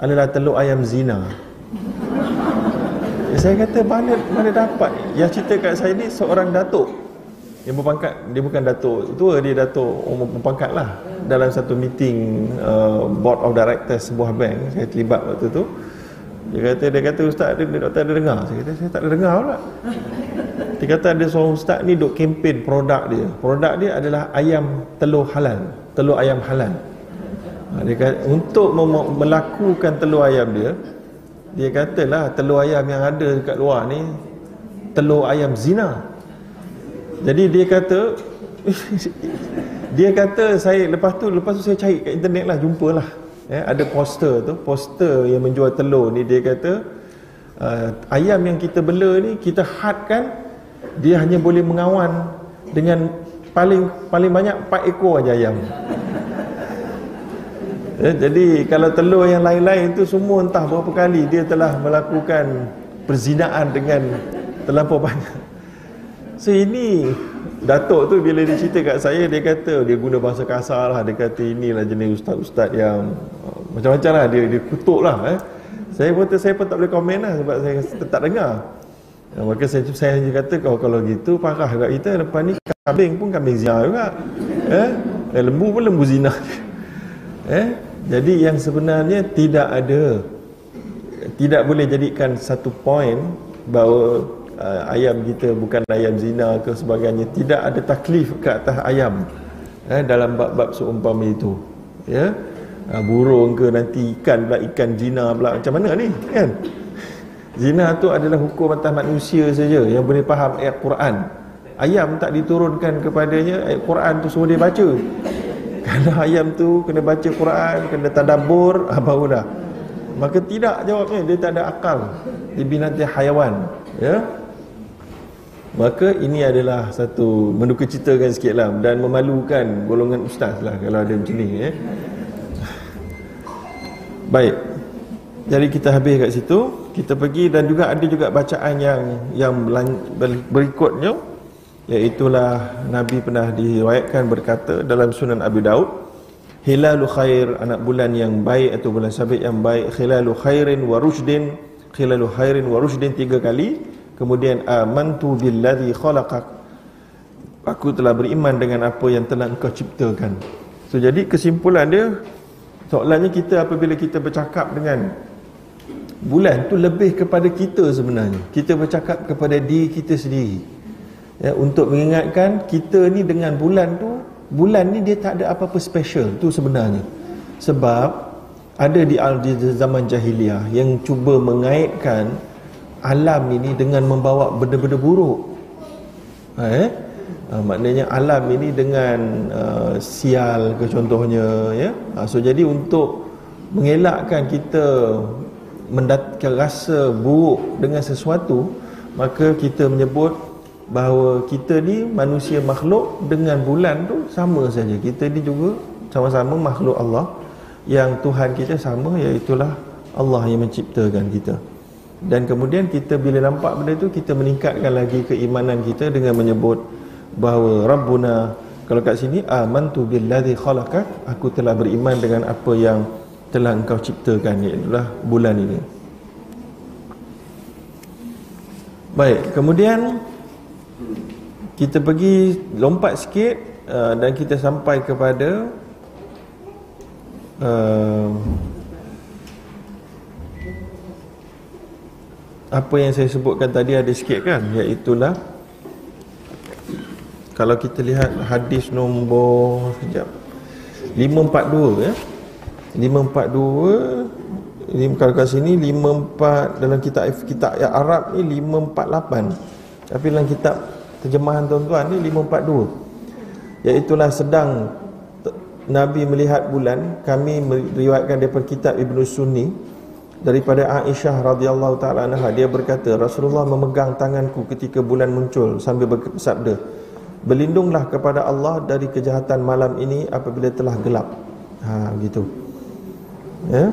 adalah telur ayam zina. Saya kata mana mana dapat? Yang cerita kat saya ni seorang datuk. Yang berpangkat dia bukan datuk. Tua dia datuk umur berpangkat lah. Dalam satu meeting uh, board of directors sebuah bank saya terlibat waktu tu. Dia kata dia kata ustaz dia, dia doktor ada dengar. Saya kata saya tak ada dengar pula. Dia kata ada seorang ustaz ni duk kempen produk dia. Produk dia adalah ayam telur halal. Telur ayam halal. ha, dia kata untuk melakukan telur ayam dia dia katalah telur ayam yang ada dekat luar ni telur ayam zina. Jadi dia kata dia kata saya lepas tu lepas tu saya cari kat internet lah jumpalah. Eh, ada poster tu poster yang menjual telur ni dia kata uh, ayam yang kita bela ni kita hadkan dia hanya boleh mengawan dengan paling paling banyak 4 ekor aja ayam eh, jadi kalau telur yang lain-lain tu semua entah berapa kali dia telah melakukan perzinaan dengan terlampau banyak so ini Datuk tu bila dia cerita kat saya dia kata dia guna bahasa kasar lah dia kata inilah jenis ustaz-ustaz yang uh, macam-macam lah dia, dia kutuk lah eh. saya pun saya pun tak boleh komen lah sebab saya tak dengar ya, maka saya, saya hanya kata kalau, kalau gitu parah kat kita lepas ni kambing pun kambing zina juga eh? eh lembu pun lembu zina eh? Jadi yang sebenarnya tidak ada tidak boleh jadikan satu point bahawa uh, ayam kita bukan ayam zina ke sebagainya. Tidak ada taklif ke atas ayam eh, dalam bab-bab seumpama itu ya. Uh, burung ke nanti ikan pula ikan zina pula macam mana ni kan? Zina tu adalah hukum atas manusia saja yang boleh faham ayat Quran. Ayam tak diturunkan kepadanya ayat Quran tu semua dia baca kalau ayam tu kena baca Quran kena tadabbur apa baru dah. Maka tidak jawabnya dia tak ada akal. Dia binatang hayawan ya. Maka ini adalah satu menduka ceritakan sikit lah dan memalukan golongan ustaz lah kalau ada macam ni eh. Baik. Jadi kita habis kat situ, kita pergi dan juga ada juga bacaan yang yang berikutnya iaitulah Nabi pernah diriwayatkan berkata dalam Sunan Abi Daud Hilalu khair anak bulan yang baik atau bulan sabit yang baik Hilalu khairin wa rushdin Hilalu khairin wa rushdin tiga kali Kemudian amantu billadhi khalaqak. Aku telah beriman dengan apa yang telah engkau ciptakan. So jadi kesimpulan dia soalannya kita apabila kita bercakap dengan bulan tu lebih kepada kita sebenarnya. Kita bercakap kepada diri kita sendiri. Ya, untuk mengingatkan kita ni dengan bulan tu bulan ni dia tak ada apa-apa special tu sebenarnya. Sebab ada di al zaman jahiliah yang cuba mengaitkan alam ini dengan membawa benda-benda buruk ha, eh? Ha, maknanya alam ini dengan uh, sial ke contohnya ya ha, so jadi untuk mengelakkan kita mendapatkan rasa buruk dengan sesuatu maka kita menyebut bahawa kita ni manusia makhluk dengan bulan tu sama saja. Kita ni juga sama-sama makhluk Allah. Yang Tuhan kita sama iaitu Allah yang menciptakan kita. Dan kemudian kita bila nampak benda itu kita meningkatkan lagi keimanan kita dengan menyebut bahawa Rabbuna kalau kat sini amantu billadzi khalaqak. Aku telah beriman dengan apa yang telah engkau ciptakan iaitu bulan ini. Baik kemudian kita pergi lompat sikit uh, dan kita sampai kepada uh, apa yang saya sebutkan tadi ada sikit kan iaitulah kalau kita lihat hadis nombor sekejap 542 ya. 542 ini kalau kat sini 54 dalam kitab kitab Arab ni 548 tapi dalam kitab terjemahan tuan-tuan ni 542 iaitulah sedang Nabi melihat bulan kami meriwayatkan daripada kitab Ibnu Sunni daripada Aisyah radhiyallahu taala anha. Dia berkata Rasulullah memegang tanganku ketika bulan muncul sambil bersabda berlindunglah kepada Allah dari kejahatan malam ini apabila telah gelap ha gitu. Ya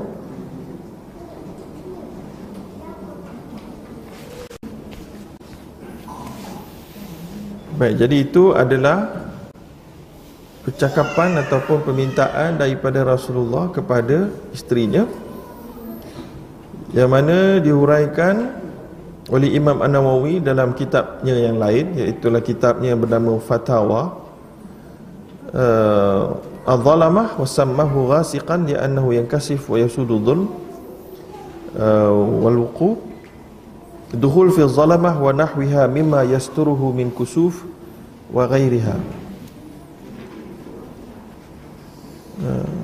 Baik, jadi itu adalah percakapan ataupun permintaan daripada Rasulullah kepada isterinya yang mana dihuraikan oleh Imam An-Nawawi dalam kitabnya yang lain iaitu kitabnya yang bernama Fatawa. Uh, Al-Zalamah wa sammahu ghasiqan li'annahu yankasif wa yasudu dhulm. Uh, wal wuqub dukhul fi zalamah wa nahwiha mimma yasturuhu min kusuf wa ghairiha uh,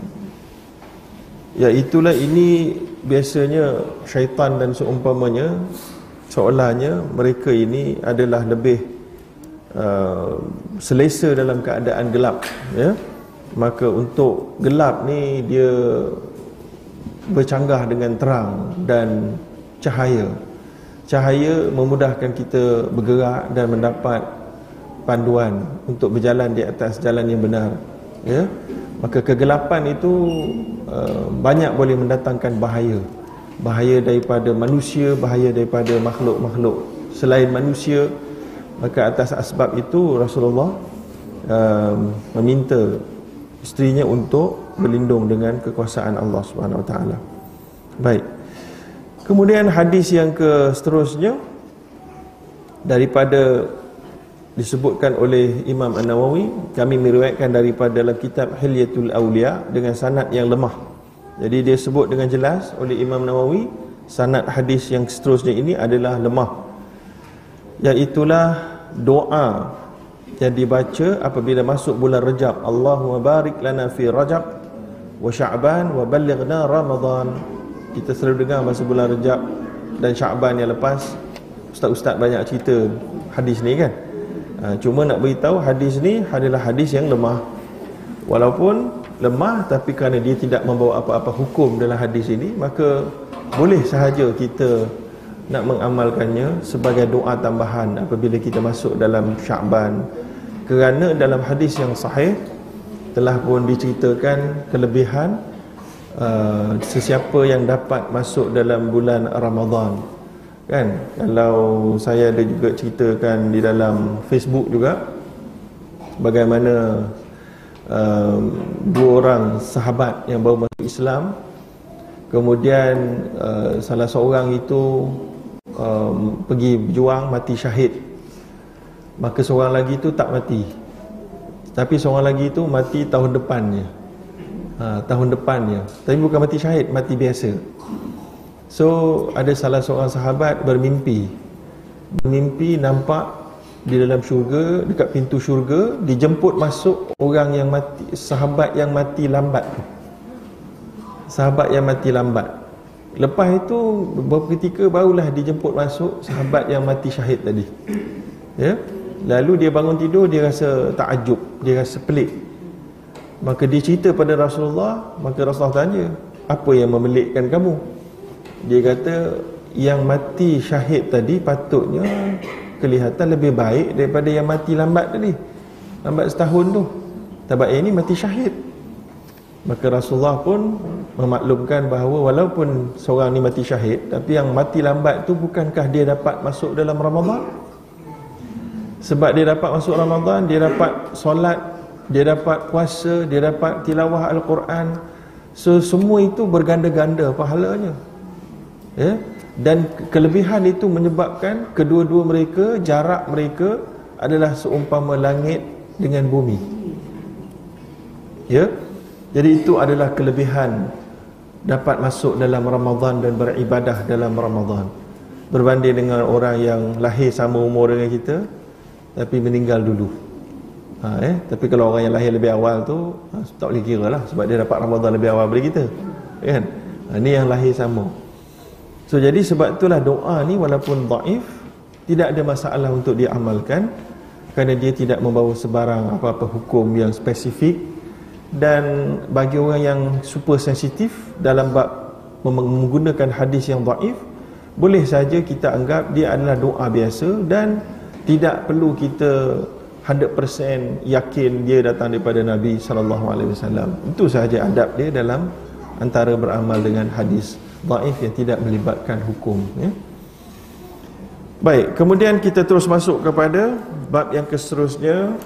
ya itulah ini biasanya syaitan dan seumpamanya seolahnya mereka ini adalah lebih uh, selesa dalam keadaan gelap ya. Maka untuk gelap ni dia bercanggah dengan terang dan cahaya cahaya memudahkan kita bergerak dan mendapat panduan untuk berjalan di atas jalan yang benar ya. Maka kegelapan itu uh, banyak boleh mendatangkan bahaya. Bahaya daripada manusia bahaya daripada makhluk-makhluk. Selain manusia maka atas asbab itu Rasulullah uh, meminta isterinya untuk berlindung dengan kekuasaan Allah Subhanahu Wa Taala. Baik kemudian hadis yang ke seterusnya daripada disebutkan oleh Imam An-Nawawi kami meriwayatkan daripada dalam kitab Hilyatul Aulia dengan sanad yang lemah. Jadi dia sebut dengan jelas oleh Imam Nawawi sanad hadis yang seterusnya ini adalah lemah. Iaitulah doa yang dibaca apabila masuk bulan Rajab Allahumma barik lana fi Rajab wa Sya'ban wa ballighna Ramadan kita selalu dengar masa bulan Rajab dan Sya'ban yang lepas ustaz-ustaz banyak cerita hadis ni kan? Ha, cuma nak beritahu hadis ni adalah hadis yang lemah. Walaupun lemah tapi kerana dia tidak membawa apa-apa hukum dalam hadis ini maka boleh sahaja kita nak mengamalkannya sebagai doa tambahan apabila kita masuk dalam Syaban kerana dalam hadis yang sahih telah pun diceritakan kelebihan uh, sesiapa yang dapat masuk dalam bulan Ramadan. Kan? Kalau saya ada juga ceritakan di dalam Facebook juga bagaimana um, dua orang sahabat yang baru masuk Islam kemudian uh, salah seorang itu um, pergi berjuang mati syahid. Maka seorang lagi itu tak mati. Tapi seorang lagi itu mati tahun depannya ha, tahun depannya. Tapi bukan mati syahid mati biasa. So ada salah seorang sahabat bermimpi. Bermimpi nampak di dalam syurga Dekat pintu syurga Dijemput masuk orang yang mati Sahabat yang mati lambat. Sahabat yang mati lambat. Lepas itu beberapa ketika barulah dijemput masuk Sahabat yang mati syahid tadi. Ya? Lalu dia bangun tidur dia rasa takjub Dia rasa pelik Maka dia cerita pada Rasulullah Maka Rasulullah tanya Apa yang memelikkan kamu? Dia kata yang mati syahid tadi patutnya kelihatan lebih baik daripada yang mati lambat tadi. Lambat setahun tu. Sebab ini mati syahid. Maka Rasulullah pun memaklumkan bahawa walaupun seorang ni mati syahid tapi yang mati lambat tu bukankah dia dapat masuk dalam Ramadan? Sebab dia dapat masuk Ramadan dia dapat solat dia dapat puasa dia dapat tilawah Al-Quran. So semua itu berganda-ganda pahalanya. Ya? Dan kelebihan itu menyebabkan kedua-dua mereka jarak mereka adalah seumpama langit dengan bumi. Ya? Jadi itu adalah kelebihan dapat masuk dalam Ramadan dan beribadah dalam Ramadan. Berbanding dengan orang yang lahir sama umur dengan kita tapi meninggal dulu ha, eh? tapi kalau orang yang lahir lebih awal tu ha, tak boleh kira lah sebab dia dapat Ramadan lebih awal daripada kita. Kan? Ha, ni yang lahir sama. So jadi sebab itulah doa ni walaupun daif tidak ada masalah untuk diamalkan kerana dia tidak membawa sebarang apa-apa hukum yang spesifik. Dan bagi orang yang super sensitif dalam bab menggunakan hadis yang daif boleh saja kita anggap dia adalah doa biasa dan tidak perlu kita 100% yakin dia datang daripada Nabi sallallahu alaihi wasallam. Itu sahaja adab dia dalam antara beramal dengan hadis daif yang tidak melibatkan hukum ya. Baik, kemudian kita terus masuk kepada bab yang seterusnya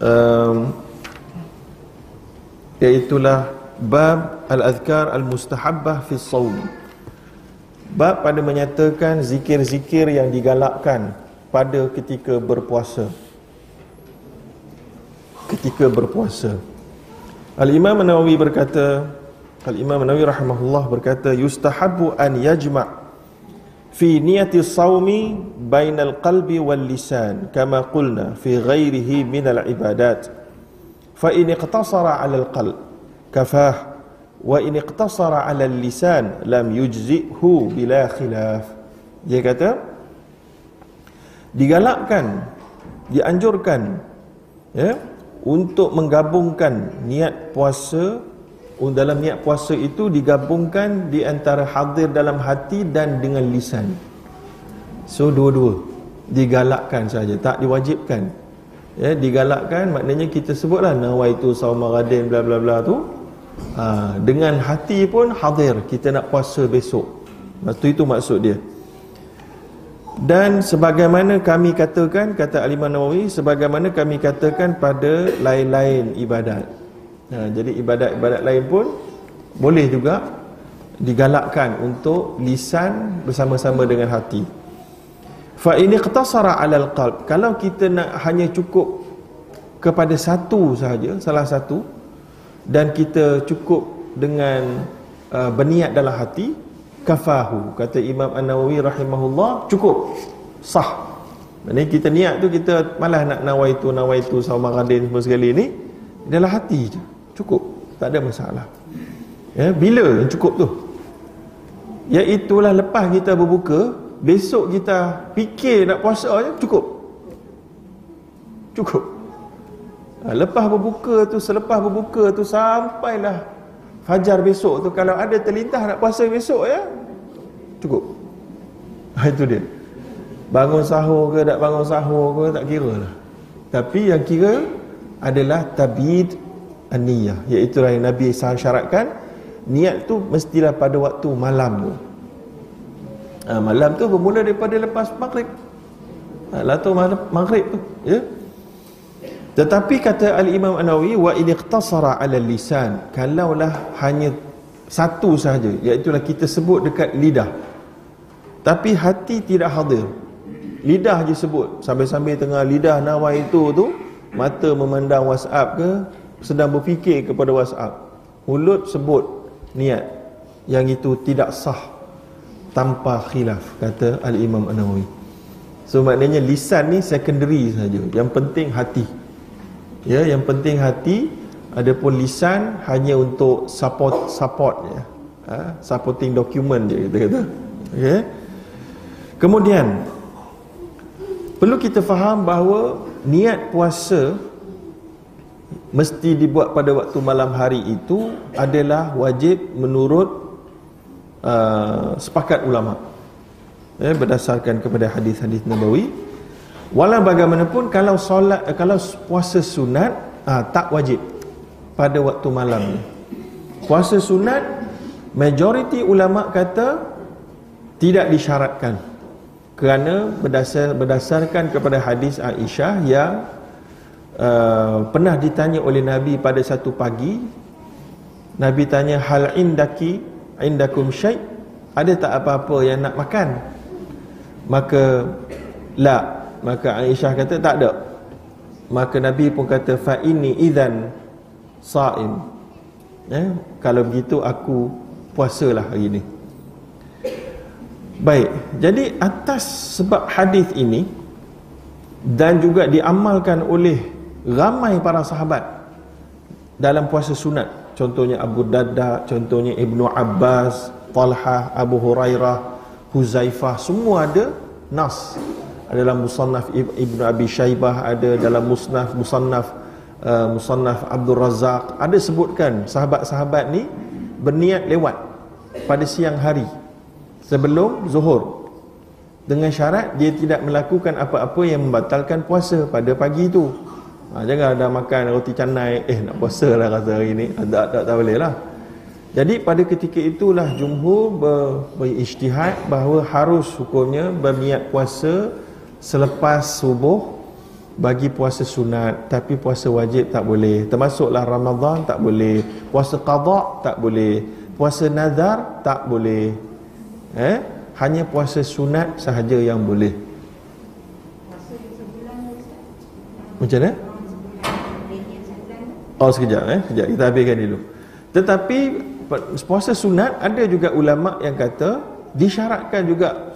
um, iaitulah bab al-azkar al-mustahabbah fi sawm bab pada menyatakan zikir-zikir yang digalakkan pada ketika berpuasa. Ketika berpuasa. Al-Imam Nawawi berkata Al-Imam Nawawi rahimahullah berkata yustahabbu an yajma' fi niyati sawmi bainal qalbi wal lisan kama qulna fi ghairihi min al ibadat fa in iqtasara 'ala al qalb kafah. Wa in iqtasara 'ala al lisan lam yujzi'hu bila khilaf. Dia kata digalakkan dianjurkan ya untuk menggabungkan niat puasa dalam niat puasa itu digabungkan di antara hadir dalam hati dan dengan lisan. So dua-dua digalakkan saja tak diwajibkan. Ya digalakkan maknanya kita sebutlah nawaitu saumaradin bla bla bla tu. Ha, dengan hati pun hadir kita nak puasa besok. Maksud itu maksud dia dan sebagaimana kami katakan kata Alimah Nawawi sebagaimana kami katakan pada lain-lain ibadat. Ha, jadi ibadat-ibadat lain pun boleh juga digalakkan untuk lisan bersama-sama dengan hati. Fa ini qtasara 'ala al-qalb kalau kita nak hanya cukup kepada satu sahaja salah satu dan kita cukup dengan uh, berniat dalam hati kafahu. Kata Imam An-Nawawi rahimahullah cukup. Sah. Maksudnya kita niat tu kita malah nak nawaitu nawaitu sama radin semua sekali ni dalam hati je. Cukup. Tak ada masalah. Ya bila yang cukup tu? Iaitulah lepas kita berbuka besok kita fikir nak puasa je cukup. Cukup. Ha, lepas berbuka tu selepas berbuka tu sampailah fajar besok tu kalau ada terlintas nak puasa besok ya cukup. Ha, itu dia. Bangun sahur ke tak bangun sahur ke tak kira lah. Tapi yang kira adalah tabid aniyah iaitu yang Nabi syaratkan niat tu mestilah pada waktu malam tu. Ha, malam tu bermula daripada lepas maghrib. Ha, lah tu maghrib tu ya tetapi kata Al-Imam An-Nawawi wa in iqtasara 'ala lisan kalaulah hanya satu sahaja iaitu kita sebut dekat lidah. Tapi hati tidak hadir. Lidah je sebut. Sambil-sambil tengah lidah nawa itu tu mata memandang WhatsApp ke sedang berfikir kepada WhatsApp. Mulut sebut niat yang itu tidak sah tanpa khilaf kata Al-Imam An-Nawawi. So maknanya lisan ni secondary saja yang penting hati ya yang penting hati adapun lisan hanya untuk support support ya ha? supporting document je kita kata. Okey kemudian perlu kita faham bahawa niat puasa mesti dibuat pada waktu malam hari itu adalah wajib menurut uh, sepakat ulama. Ya, berdasarkan kepada hadis-hadis Nabawi Walau bagaimanapun kalau solat eh, kalau puasa sunat ah, tak wajib pada waktu malam. Puasa sunat majoriti ulama kata tidak disyaratkan kerana berdasar berdasarkan kepada hadis Aisyah yang uh, pernah ditanya oleh Nabi pada satu pagi. Nabi tanya hal indaki indakum syai? Ada tak apa-apa yang nak makan? Maka la maka Aisyah kata tak ada. Maka Nabi pun kata fa inni idzan saim. Ya kalau begitu aku puasalah hari ini baik jadi atas sebab hadis ini dan juga diamalkan oleh ramai para sahabat dalam puasa sunat contohnya Abu Darda contohnya Ibnu Abbas Talha Abu Hurairah Huzaifah semua ada nas dalam musannaf Ibnu Abi Syaibah ada dalam musnaf musannaf uh, musannaf Abdul Razak ada sebutkan sahabat-sahabat ni berniat lewat pada siang hari sebelum zuhur. Dengan syarat dia tidak melakukan apa-apa yang membatalkan puasa pada pagi itu. Ha, jangan ada makan roti canai. Eh nak puasa lah kata hari ni. Tak, tak, tak, tak boleh lah. Jadi pada ketika itulah jumhur ber, berisytihad bahawa harus hukumnya berniat puasa selepas subuh bagi puasa sunat tapi puasa wajib tak boleh. Termasuklah Ramadan tak boleh. Puasa qada tak boleh. Puasa nazar tak boleh. Eh? Hanya puasa sunat sahaja yang boleh. Macam mana? Oh sekejap eh. Sekejap kita habiskan dulu. Tetapi puasa sunat ada juga ulama yang kata disyaratkan juga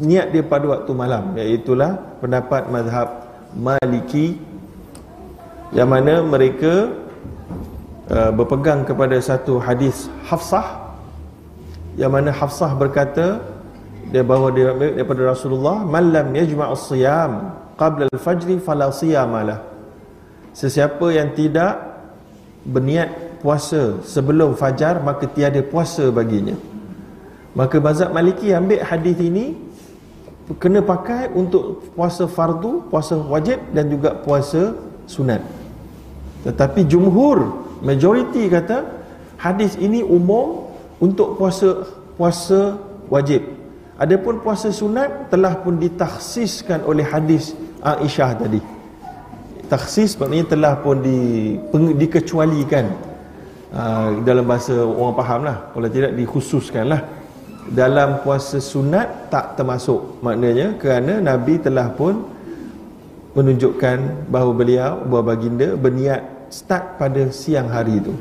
niat dia pada waktu malam iaitulah pendapat mazhab Maliki yang mana mereka uh, berpegang kepada satu hadis Hafsah yang mana Hafsah berkata dia bawa dia daripada Rasulullah malam yajma'us siyam qabla al-fajr fala siyamalah sesiapa yang tidak berniat puasa sebelum fajar maka tiada puasa baginya maka mazhab Maliki ambil hadis ini kena pakai untuk puasa fardu, puasa wajib dan juga puasa sunat. Tetapi jumhur, majoriti kata hadis ini umum untuk puasa puasa wajib. Adapun puasa sunat telah pun ditakhsiskan oleh hadis Aisyah tadi. Takhsis maknanya telah pun di, dikecualikan uh, dalam bahasa orang faham lah. Kalau tidak dikhususkan lah dalam puasa sunat tak termasuk maknanya kerana Nabi telah pun menunjukkan bahawa beliau bahawa baginda berniat start pada siang hari itu.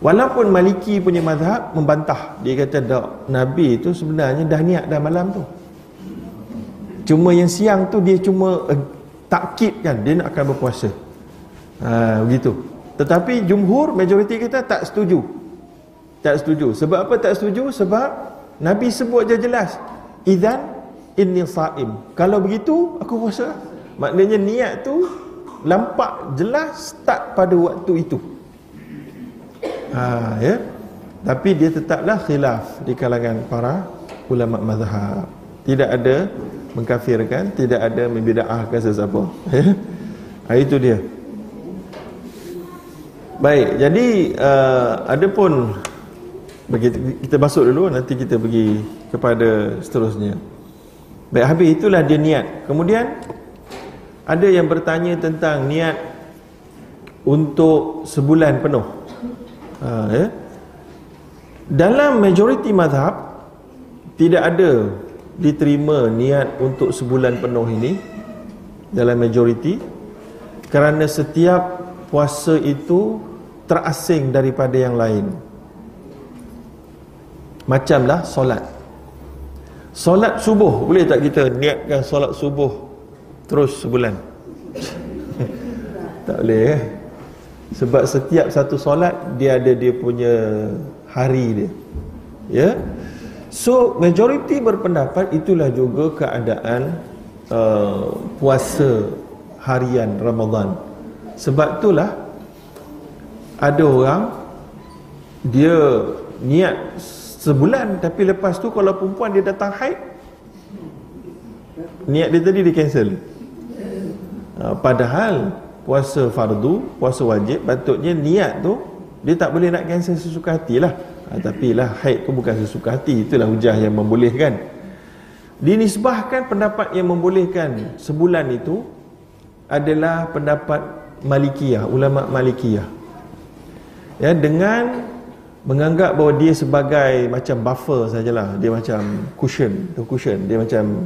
Walaupun Maliki punya mazhab membantah dia kata tak Nabi itu sebenarnya dah niat dah malam tu. Cuma yang siang tu dia cuma uh, takkid kan dia nak akan berpuasa. Ha, begitu. Tetapi jumhur majoriti kita tak setuju. Tak setuju. Sebab apa tak setuju? Sebab Nabi sebut je jelas. Izan inni saim. Kalau begitu aku puasa. Maknanya niat tu Lampak jelas start pada waktu itu. Ha, ya? Tapi dia tetaplah khilaf Di kalangan para ulama mazhab. Tidak ada mengkafirkan Tidak ada membida'ahkan sesiapa ya? ha, Itu dia. Baik, jadi uh, ada pun kita masuk dulu nanti kita pergi kepada seterusnya. Baik habis itulah dia niat. Kemudian ada yang bertanya tentang niat untuk sebulan penuh. Ha, ya? dalam majoriti mazhab tidak ada diterima niat untuk sebulan penuh ini dalam majoriti kerana setiap puasa itu terasing daripada yang lain macamlah solat. Solat subuh boleh tak kita niatkan solat subuh terus sebulan? Tak boleh eh? Sebab setiap satu solat dia ada dia punya hari dia. Ya? So majoriti berpendapat itulah juga keadaan uh, puasa harian Ramadan. Sebab itulah ada orang dia niat sebulan tapi lepas tu kalau perempuan dia datang haid niat dia tadi di cancel. Ha, padahal puasa fardu puasa wajib patutnya niat tu dia tak boleh nak cancel sesuka hati lah ha, tapi lah haid tu bukan sesuka hati itulah hujah yang membolehkan. Dinisbahkan pendapat yang membolehkan sebulan itu adalah pendapat malikiyah ulama malikiyah. Ya dengan menganggap bahawa dia sebagai macam buffer sajalah. Dia macam cushion tu cushion. Dia macam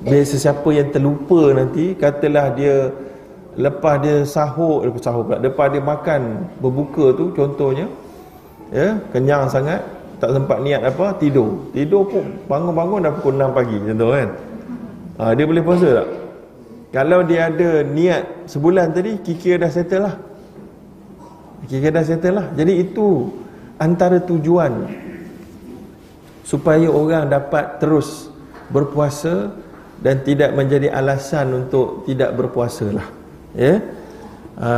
dia sesiapa yang terlupa nanti katalah dia lepas dia sahur lepas sahur pula lepas dia makan berbuka tu contohnya ya kenyang sangat tak sempat niat apa tidur. Tidur pun bangun-bangun dah pukul 6 pagi contoh kan? Ha, dia boleh puasa tak? Kalau dia ada niat sebulan tadi kira dah settle lah. Kira dah settle lah. Jadi itu antara tujuan supaya orang dapat terus berpuasa dan tidak menjadi alasan untuk tidak berpuasa lah ya ha,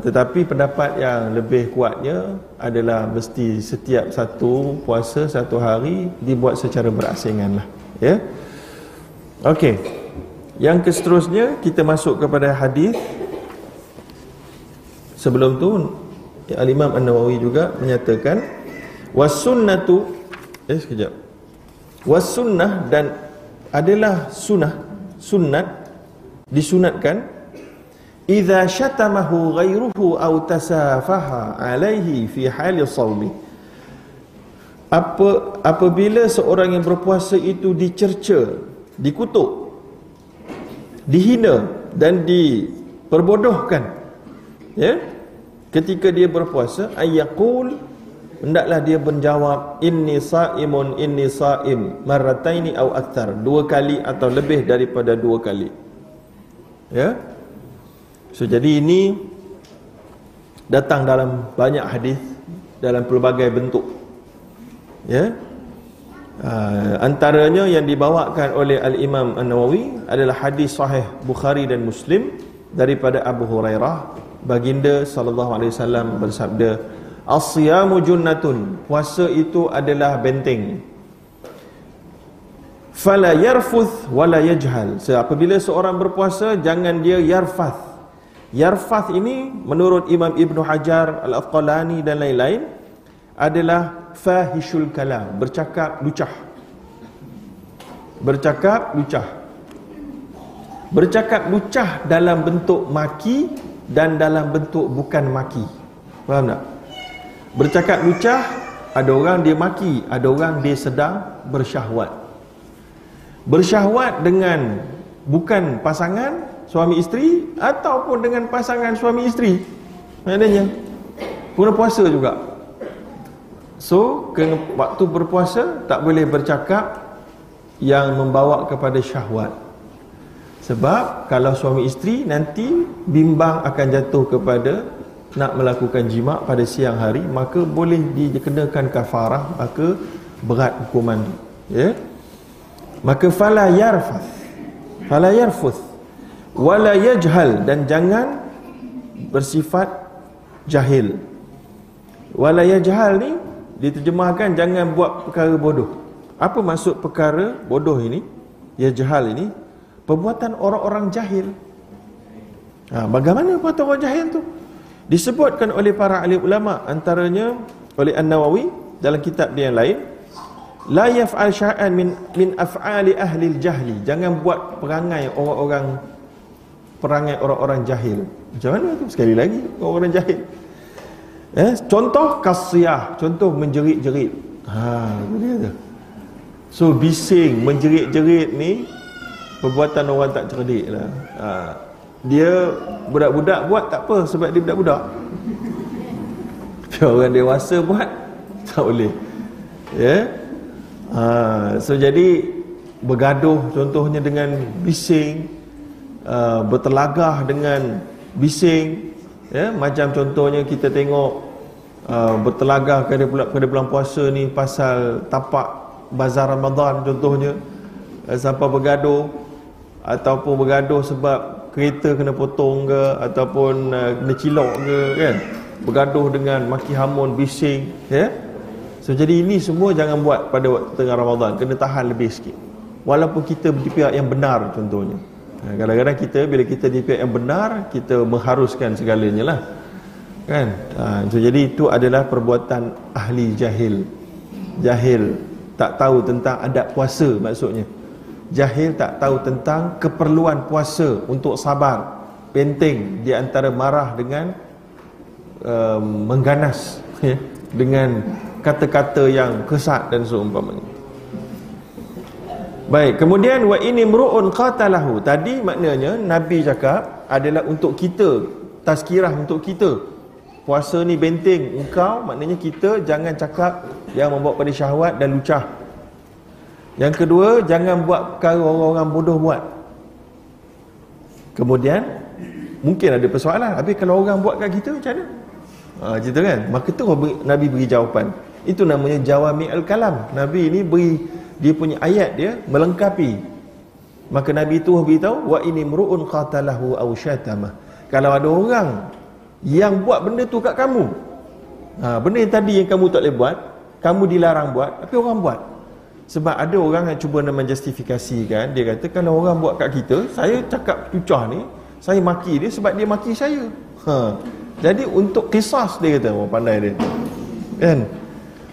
tetapi pendapat yang lebih kuatnya adalah mesti setiap satu puasa satu hari dibuat secara berasingan lah ya Okey. Yang seterusnya kita masuk kepada hadis. Sebelum tu Al-Imam An-Nawawi juga menyatakan wasunnatu eh sekejap. Wasunnah dan adalah sunnah sunnat disunatkan idza syatamahu ghairuhu aw tasafaha alaihi fi hali sawmi. Apa apabila seorang yang berpuasa itu dicerca dikutuk dihina dan diperbodohkan ya ketika dia berpuasa ayaqul hendaklah dia menjawab inni saimun inni saim marrataini au akthar. Dua kali atau lebih daripada dua kali. Ya? So jadi ini datang dalam banyak hadis dalam pelbagai bentuk. Ya? Uh, antaranya yang dibawakan oleh al-Imam An-Nawawi adalah hadis sahih Bukhari dan Muslim daripada Abu Hurairah baginda sallallahu alaihi wasallam bersabda as-siyamu junnatun. Puasa itu adalah benteng. Fala yarfuth wala yajhal. So, apabila seorang berpuasa jangan dia yarfath. Yarfath ini menurut Imam Ibn Hajar Al-Afqalani dan lain-lain adalah fahishul kalam bercakap lucah. Bercakap lucah. Bercakap lucah dalam bentuk maki dan dalam bentuk bukan maki. Faham tak? Bercakap lucah ada orang dia maki ada orang dia sedang bersyahwat. Bersyahwat dengan bukan pasangan suami isteri ataupun dengan pasangan suami isteri. Maknanya pura puasa juga. So ke waktu berpuasa tak boleh bercakap yang membawa kepada syahwat sebab kalau suami isteri nanti bimbang akan jatuh kepada nak melakukan jima pada siang hari maka boleh dikenakan kafarah maka berat hukuman tu ya. Maka fala yarfath fala yarfuth wala yajhal dan jangan bersifat jahil. Wala yajhal ni diterjemahkan jangan buat perkara bodoh. Apa maksud perkara bodoh ini? Yajhal ini perbuatan orang-orang jahil. Ha, bagaimana perbuatan orang jahil tu? Disebutkan oleh para ahli ulama antaranya oleh An-Nawawi dalam kitab dia yang lain la yaf'al sya'an min min af'ali ahli jahli jangan buat perangai orang-orang perangai orang-orang jahil. Macam mana tu? Sekali lagi orang-orang jahil. Eh contoh kasiyah contoh menjerit-jerit. Ha dia tu. So bising menjerit-jerit ni perbuatan orang tak cerdik lah ha. dia budak-budak buat tak apa sebab dia budak-budak orang dewasa buat tak boleh ya yeah? ha. so jadi bergaduh contohnya dengan bising uh, bertelagah dengan bising ya yeah? macam contohnya kita tengok uh, bertelagah pada bulan, pada bulan puasa ni pasal tapak bazar Ramadan contohnya uh, sampai bergaduh ataupun bergaduh sebab kereta kena potong ke ataupun uh, kena cilok ke kan? Bergaduh dengan maki hamun bising ya? So jadi ini semua jangan buat pada waktu tengah Ramadan. Kena tahan lebih sikit. Walaupun kita di pihak yang benar contohnya. Ha, kadang-kadang kita bila kita di pihak yang benar kita mengharuskan segalanya lah. Kan? Ha, so jadi itu adalah perbuatan ahli jahil. Jahil. Tak tahu tentang adab puasa maksudnya jahil tak tahu tentang keperluan puasa untuk sabar penting di antara marah dengan uh, mengganas ya, dengan kata-kata yang kesat dan seumpamanya. Baik kemudian wa ini mru'un qatalahu. Tadi maknanya nabi cakap adalah untuk kita tazkirah untuk kita. Puasa ni benteng engkau maknanya kita jangan cakap yang membawa pada syahwat dan lucah yang kedua, jangan buat perkara orang-orang bodoh buat. Kemudian, mungkin ada persoalan. Tapi kalau orang buat kat kita, macam mana? Ha, cerita kan? Maka tu Nabi beri jawapan. Itu namanya jawami al-kalam. Nabi ini beri, dia punya ayat dia melengkapi. Maka Nabi tu beritahu, wa ini mru'un qatalahu aw syatamah. Kalau ada orang yang buat benda tu kat kamu, ha, benda yang tadi yang kamu tak boleh buat, kamu dilarang buat, tapi orang buat. Sebab ada orang yang cuba nak menjustifikasikan Dia kata kalau orang buat kat kita Saya cakap cucah ni Saya maki dia sebab dia maki saya. Ha. Jadi untuk kisah dia kata Orang pandai dia. Kan?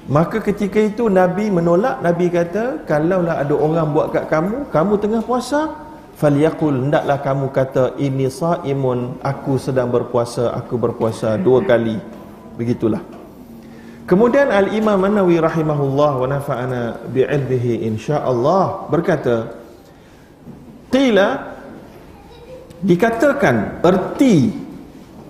Maka ketika itu Nabi menolak Nabi kata Kalaulah ada orang buat kat kamu Kamu tengah puasa falyaqul hendaklah kamu kata ini saimun aku sedang berpuasa aku berpuasa dua kali begitulah kemudian al imam an-nawawi rahimahullah wa nafa'ana bi ilmihi insyaallah berkata qila dikatakan erti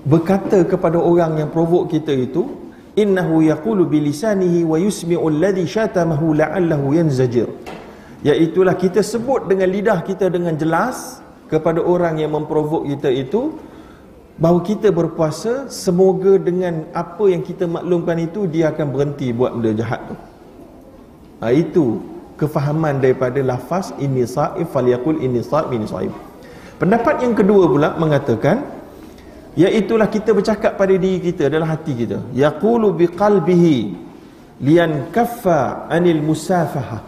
berkata kepada orang yang provok kita itu innahu yaqulu bilisanihi wa yusmi'u alladhi syatamahu la'allahu yanzajir Iaitulah kita sebut dengan lidah kita dengan jelas kepada orang yang memprovok kita itu bahawa kita berpuasa semoga dengan apa yang kita maklumkan itu dia akan berhenti buat benda jahat tu. Ha, itu kefahaman daripada lafaz ini sa'if falyaqul ini sa'ib ini sa'ib. Pendapat yang kedua pula mengatakan iaitulah kita bercakap pada diri kita dalam hati kita yaqulu biqalbihi lian kaffa anil musafahah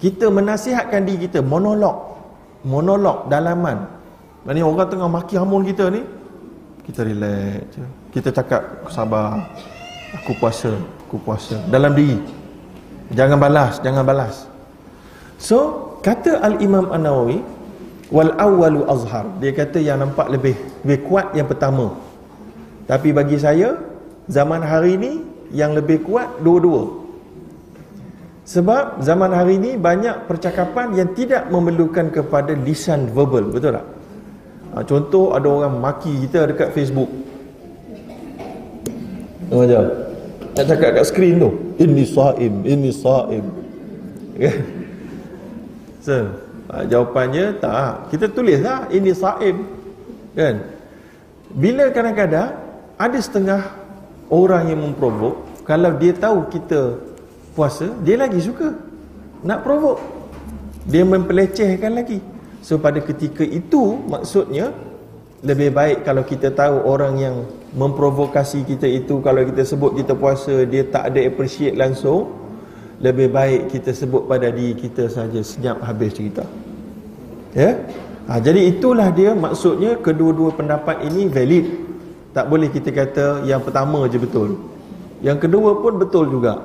kita menasihatkan diri kita monolog monolog dalaman maknanya orang tengah maki hamun kita ni kita relax je. Kita cakap sabar. Aku puasa aku puasa. Dalam diri. Jangan balas jangan balas. So kata al-imam an-nawawi wal awwalu azhar. Dia kata yang nampak lebih lebih kuat yang pertama. Tapi bagi saya zaman hari ini yang lebih kuat dua-dua. Sebab zaman hari ini banyak percakapan yang tidak memerlukan kepada lisan verbal, betul tak? Ha, contoh ada orang maki kita dekat Facebook. Macam nak cakap kat skrin tu, ini saim, ini saim. Kan? So, ha, jawapannya tak. Kita tulislah ini saim. Kan? Bila kadang-kadang ada setengah orang yang memprovok kalau dia tahu kita puasa dia lagi suka nak provok dia mempelecehkan lagi so pada ketika itu maksudnya lebih baik kalau kita tahu orang yang memprovokasi kita itu kalau kita sebut kita puasa dia tak ada appreciate langsung lebih baik kita sebut pada diri kita saja senyap habis cerita. Ya? Ha, jadi itulah dia maksudnya kedua-dua pendapat ini valid. Tak boleh kita kata yang pertama je betul. Yang kedua pun betul juga.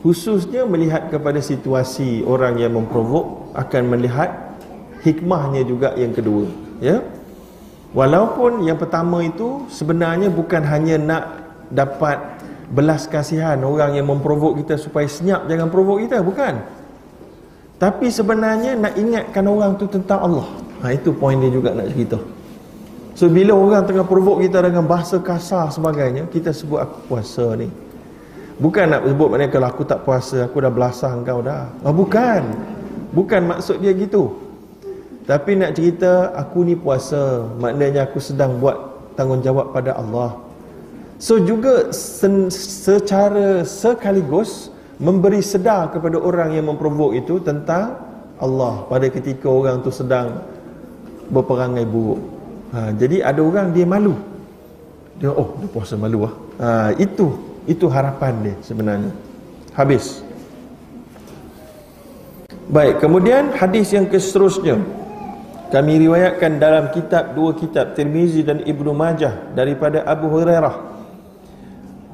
Khususnya melihat kepada situasi orang yang memprovok akan melihat hikmahnya juga yang kedua ya walaupun yang pertama itu sebenarnya bukan hanya nak dapat belas kasihan orang yang memprovok kita supaya senyap jangan provok kita bukan tapi sebenarnya nak ingatkan orang tu tentang Allah ha, itu poin dia juga nak cerita so bila orang tengah provok kita dengan bahasa kasar sebagainya kita sebut aku puasa ni Bukan nak sebut maknanya kalau aku tak puasa aku dah belasah engkau dah. Oh, bukan. Bukan maksud dia gitu. Tapi nak cerita aku ni puasa, maknanya aku sedang buat tanggungjawab pada Allah. So juga sen, secara sekaligus memberi sedar kepada orang yang memprovok itu tentang Allah pada ketika orang tu sedang berperangai buruk. Ha, jadi ada orang dia malu. Dia oh dia puasa malu ah. Ha, itu itu harapan dia sebenarnya. Habis. Baik, kemudian hadis yang seterusnya kami riwayatkan dalam kitab dua kitab Tirmizi dan Ibnu Majah daripada Abu Hurairah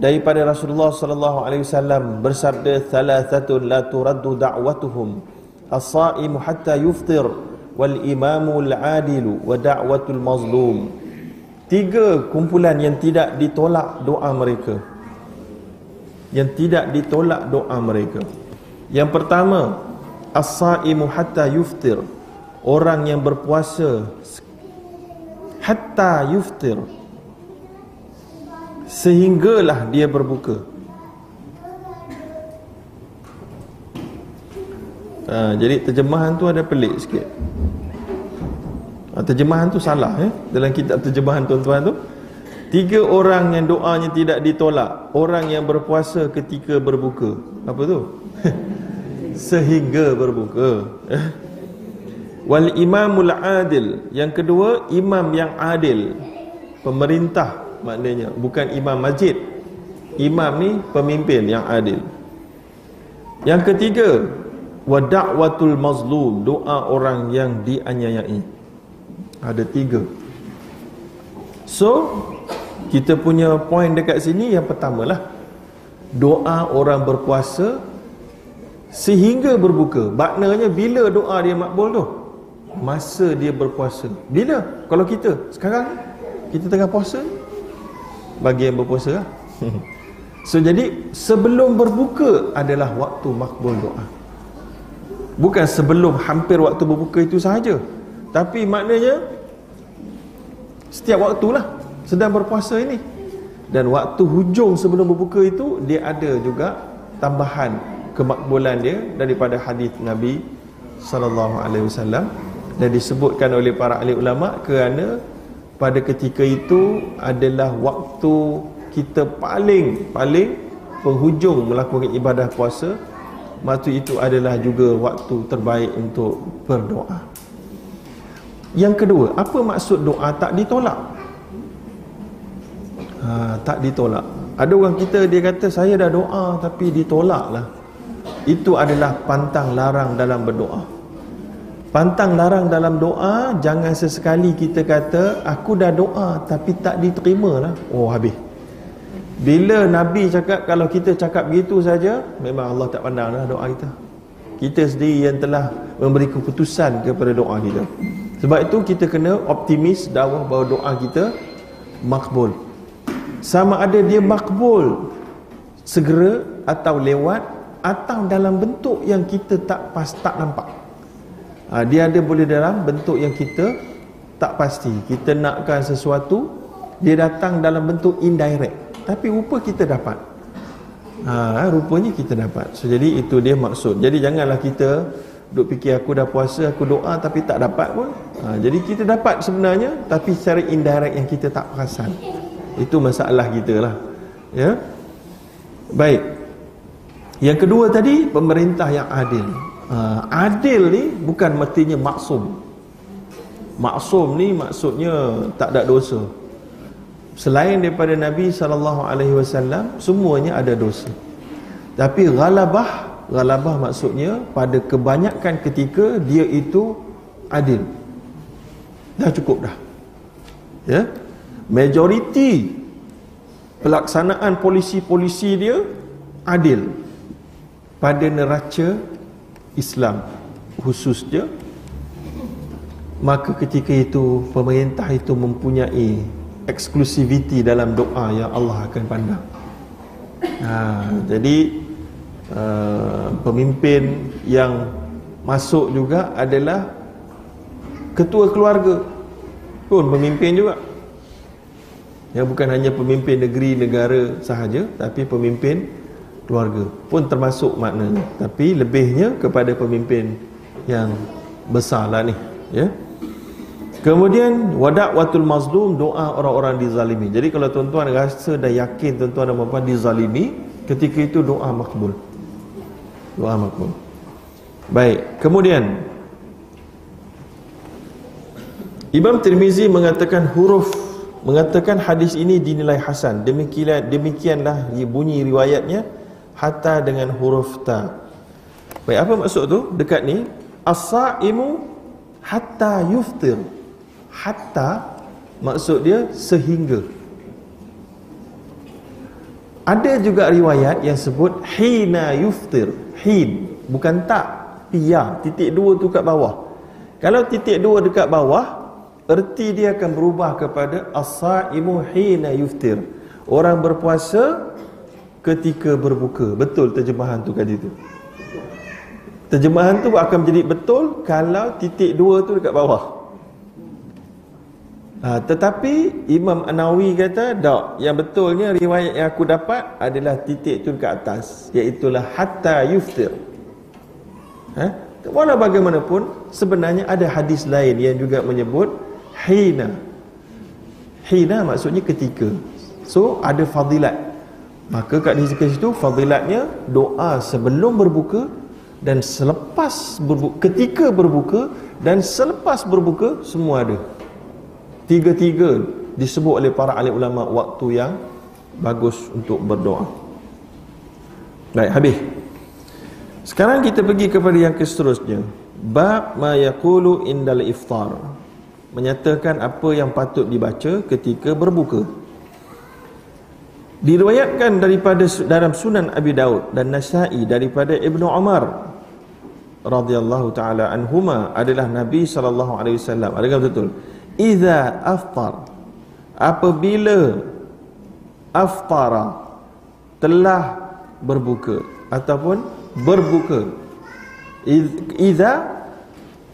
daripada Rasulullah sallallahu alaihi wasallam bersabda thalathatun la turaddu da'watuhum as-sa'imu hatta yuftir wal imamu al-adilu wa da'watul mazlum tiga kumpulan yang tidak ditolak doa mereka yang tidak ditolak doa mereka. Yang pertama, as-saimu hatta yuftir. Orang yang berpuasa hatta yuftir sehinggalah dia berbuka. Ha, jadi terjemahan tu ada pelik sikit. Ha, terjemahan tu salah eh? dalam kitab terjemahan tuan-tuan tu. Tiga orang yang doanya tidak ditolak Orang yang berpuasa ketika berbuka Apa tu? Sehingga berbuka Wal imamul adil. Yang kedua Imam yang adil. Pemerintah maknanya Bukan imam masjid. Imam ni pemimpin yang adil. Yang ketiga Wada'watul mazlum Doa orang yang dianyayai Ada tiga. So kita punya poin dekat sini yang pertama lah doa orang berpuasa sehingga berbuka. Maknanya bila doa dia makbul tu masa dia berpuasa. Bila? Kalau kita sekarang kita tengah puasa bagi yang berpuasa lah. so jadi sebelum berbuka adalah waktu makbul doa. Bukan sebelum hampir waktu berbuka itu sahaja. Tapi maknanya setiap waktulah sedang berpuasa ini. Dan waktu hujung sebelum berbuka itu dia ada juga tambahan kemakbulan dia daripada hadis Nabi sallallahu alaihi wasallam dan disebutkan oleh para ahli ulama kerana pada ketika itu adalah waktu kita paling paling penghujung melakukan ibadah puasa. Waktu itu adalah juga waktu terbaik untuk berdoa. Yang kedua apa maksud doa tak ditolak? Ha, tak ditolak. Ada orang kita dia kata saya dah doa tapi ditolak lah itu adalah pantang larang dalam berdoa Pantang larang dalam doa Jangan sesekali kita kata Aku dah doa tapi tak diterima lah Oh habis. Bila Nabi cakap Kalau kita cakap begitu saja Memang Allah tak pandang lah doa kita. Kita sendiri yang telah Memberi keputusan kepada doa kita. Sebab itu kita kena optimis Dakwah bahawa doa kita Makbul. Sama ada dia makbul Segera atau lewat Atau dalam bentuk yang kita tak pas tak nampak ha, dia ada boleh dalam bentuk yang kita tak pasti. Kita nakkan sesuatu dia datang dalam bentuk indirect. Tapi rupa kita dapat. Ha, rupanya kita dapat. So, jadi itu dia maksud. Jadi janganlah kita duk fikir aku dah puasa aku doa tapi tak dapat pun. Ha, jadi kita dapat sebenarnya tapi secara indirect yang kita tak perasan. Itu masalah kita lah. Ya? Baik. Yang kedua tadi pemerintah yang adil uh, adil ni bukan mestinya maksum. Maksum ni maksudnya tak ada dosa. Selain daripada Nabi sallallahu alaihi wasallam semuanya ada dosa. Tapi ghalabah ghalabah maksudnya pada kebanyakan ketika dia itu adil. Dah cukup dah. Ya? Majoriti pelaksanaan polisi-polisi dia adil. Pada neraca Islam khususnya maka ketika itu pemerintah itu mempunyai eksklusiviti dalam doa yang Allah akan pandang. Ha, jadi uh, pemimpin yang masuk juga adalah ketua keluarga pun pemimpin juga. Yang bukan hanya pemimpin negeri negara sahaja tapi pemimpin keluarga pun termasuk maknanya tapi lebihnya kepada pemimpin yang besar lah ni ya. Kemudian wadak watul mazlum doa orang-orang dizalimi. Jadi kalau tuan-tuan rasa dan yakin tuan-tuan dan puan dizalimi ketika itu doa makbul. Doa makbul. Baik kemudian. Imam Tirmizi mengatakan huruf mengatakan hadis ini dinilai hasan. Demikian demikianlah bunyi riwayatnya hatta dengan huruf ta. Baik, apa maksud tu? Dekat ni as-saimu hatta yuftir. Hatta maksud dia sehingga. Ada juga riwayat yang sebut hina yuftir. Hin bukan tak, ya, titik dua tu kat bawah. Kalau titik dua dekat bawah, erti dia akan berubah kepada as-saimu hina yuftir. Orang berpuasa ketika berbuka. Betul terjemahan tu kali tu. Terjemahan tu akan menjadi betul kalau titik dua tu dekat bawah. Ha, tetapi Imam Anawi kata tak, yang betulnya riwayat yang aku dapat adalah titik tu dekat atas, iaitu hatta yuftir. Ha? Walau bagaimanapun sebenarnya ada hadis lain yang juga menyebut hina. Hina maksudnya ketika. So ada fadilat Maka kat di situ fadilatnya doa sebelum berbuka dan selepas berbuka, ketika berbuka dan selepas berbuka semua ada. Tiga-tiga disebut oleh para alim ulama waktu yang bagus untuk berdoa. Baik, habis. Sekarang kita pergi kepada yang seterusnya. Bab ma yaqulu indal iftar. Menyatakan apa yang patut dibaca ketika berbuka. Diriwayatkan daripada dalam Sunan Abi Daud dan Nasa'i daripada Ibnu Umar radhiyallahu taala anhuma adalah Nabi sallallahu alaihi wasallam. Adakah betul? Iza aftar apabila aftara telah berbuka ataupun berbuka iza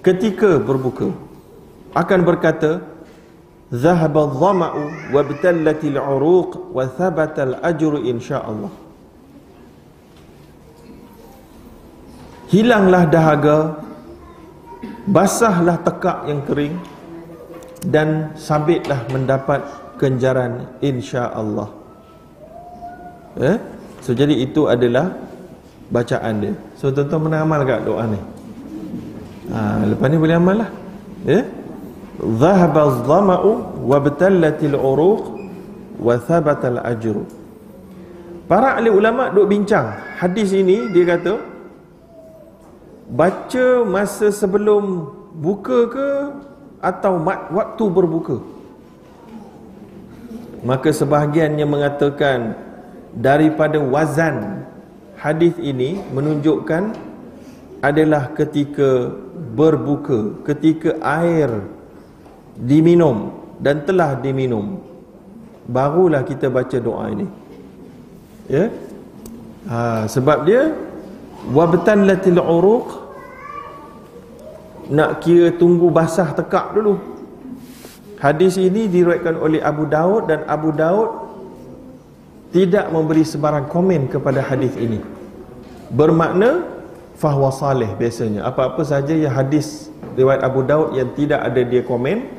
ketika berbuka akan berkata zahaba dhama'u wa btallatil uruq wa thabata al ajru insyaallah hilanglah dahaga basahlah tekak yang kering dan sabitlah mendapat ganjaran insya-Allah. Eh? So jadi itu adalah bacaan dia. So tuan-tuan pernah amal doa ni? Ha, lepas ni boleh amal lah. Eh? Wa batallatil uruq wa thabata al-ajru. Para ahli ulama duk bincang hadis ini dia kata baca masa sebelum buka ke atau waktu berbuka maka sebahagiannya mengatakan daripada wazan hadis ini menunjukkan adalah ketika berbuka ketika air diminum dan telah diminum barulah kita baca doa ini. Ya? Ha, sebab dia wabtan latil uruq nak kira tunggu basah tekak dulu. Hadis ini diriwayatkan oleh Abu Daud dan Abu Daud tidak memberi sebarang komen kepada hadis ini. Bermakna fahwa salih biasanya. Apa-apa saja yang hadis riwayat Abu Daud yang tidak ada dia komen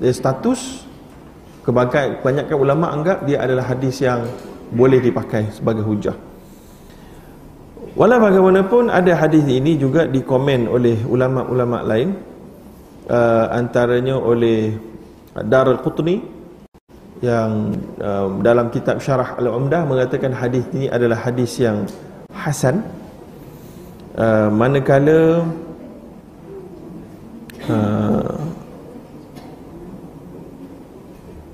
dia status kebanyakan, kebanyakan ulama anggap dia adalah hadis yang boleh dipakai sebagai hujah. Walau bagaimanapun ada hadis ini juga dikomen oleh ulama-ulama lain uh, antaranya oleh Darul Qutni yang uh, dalam kitab Syarah Al-Umdah mengatakan hadis ini adalah hadis yang hasan. Uh, manakala uh,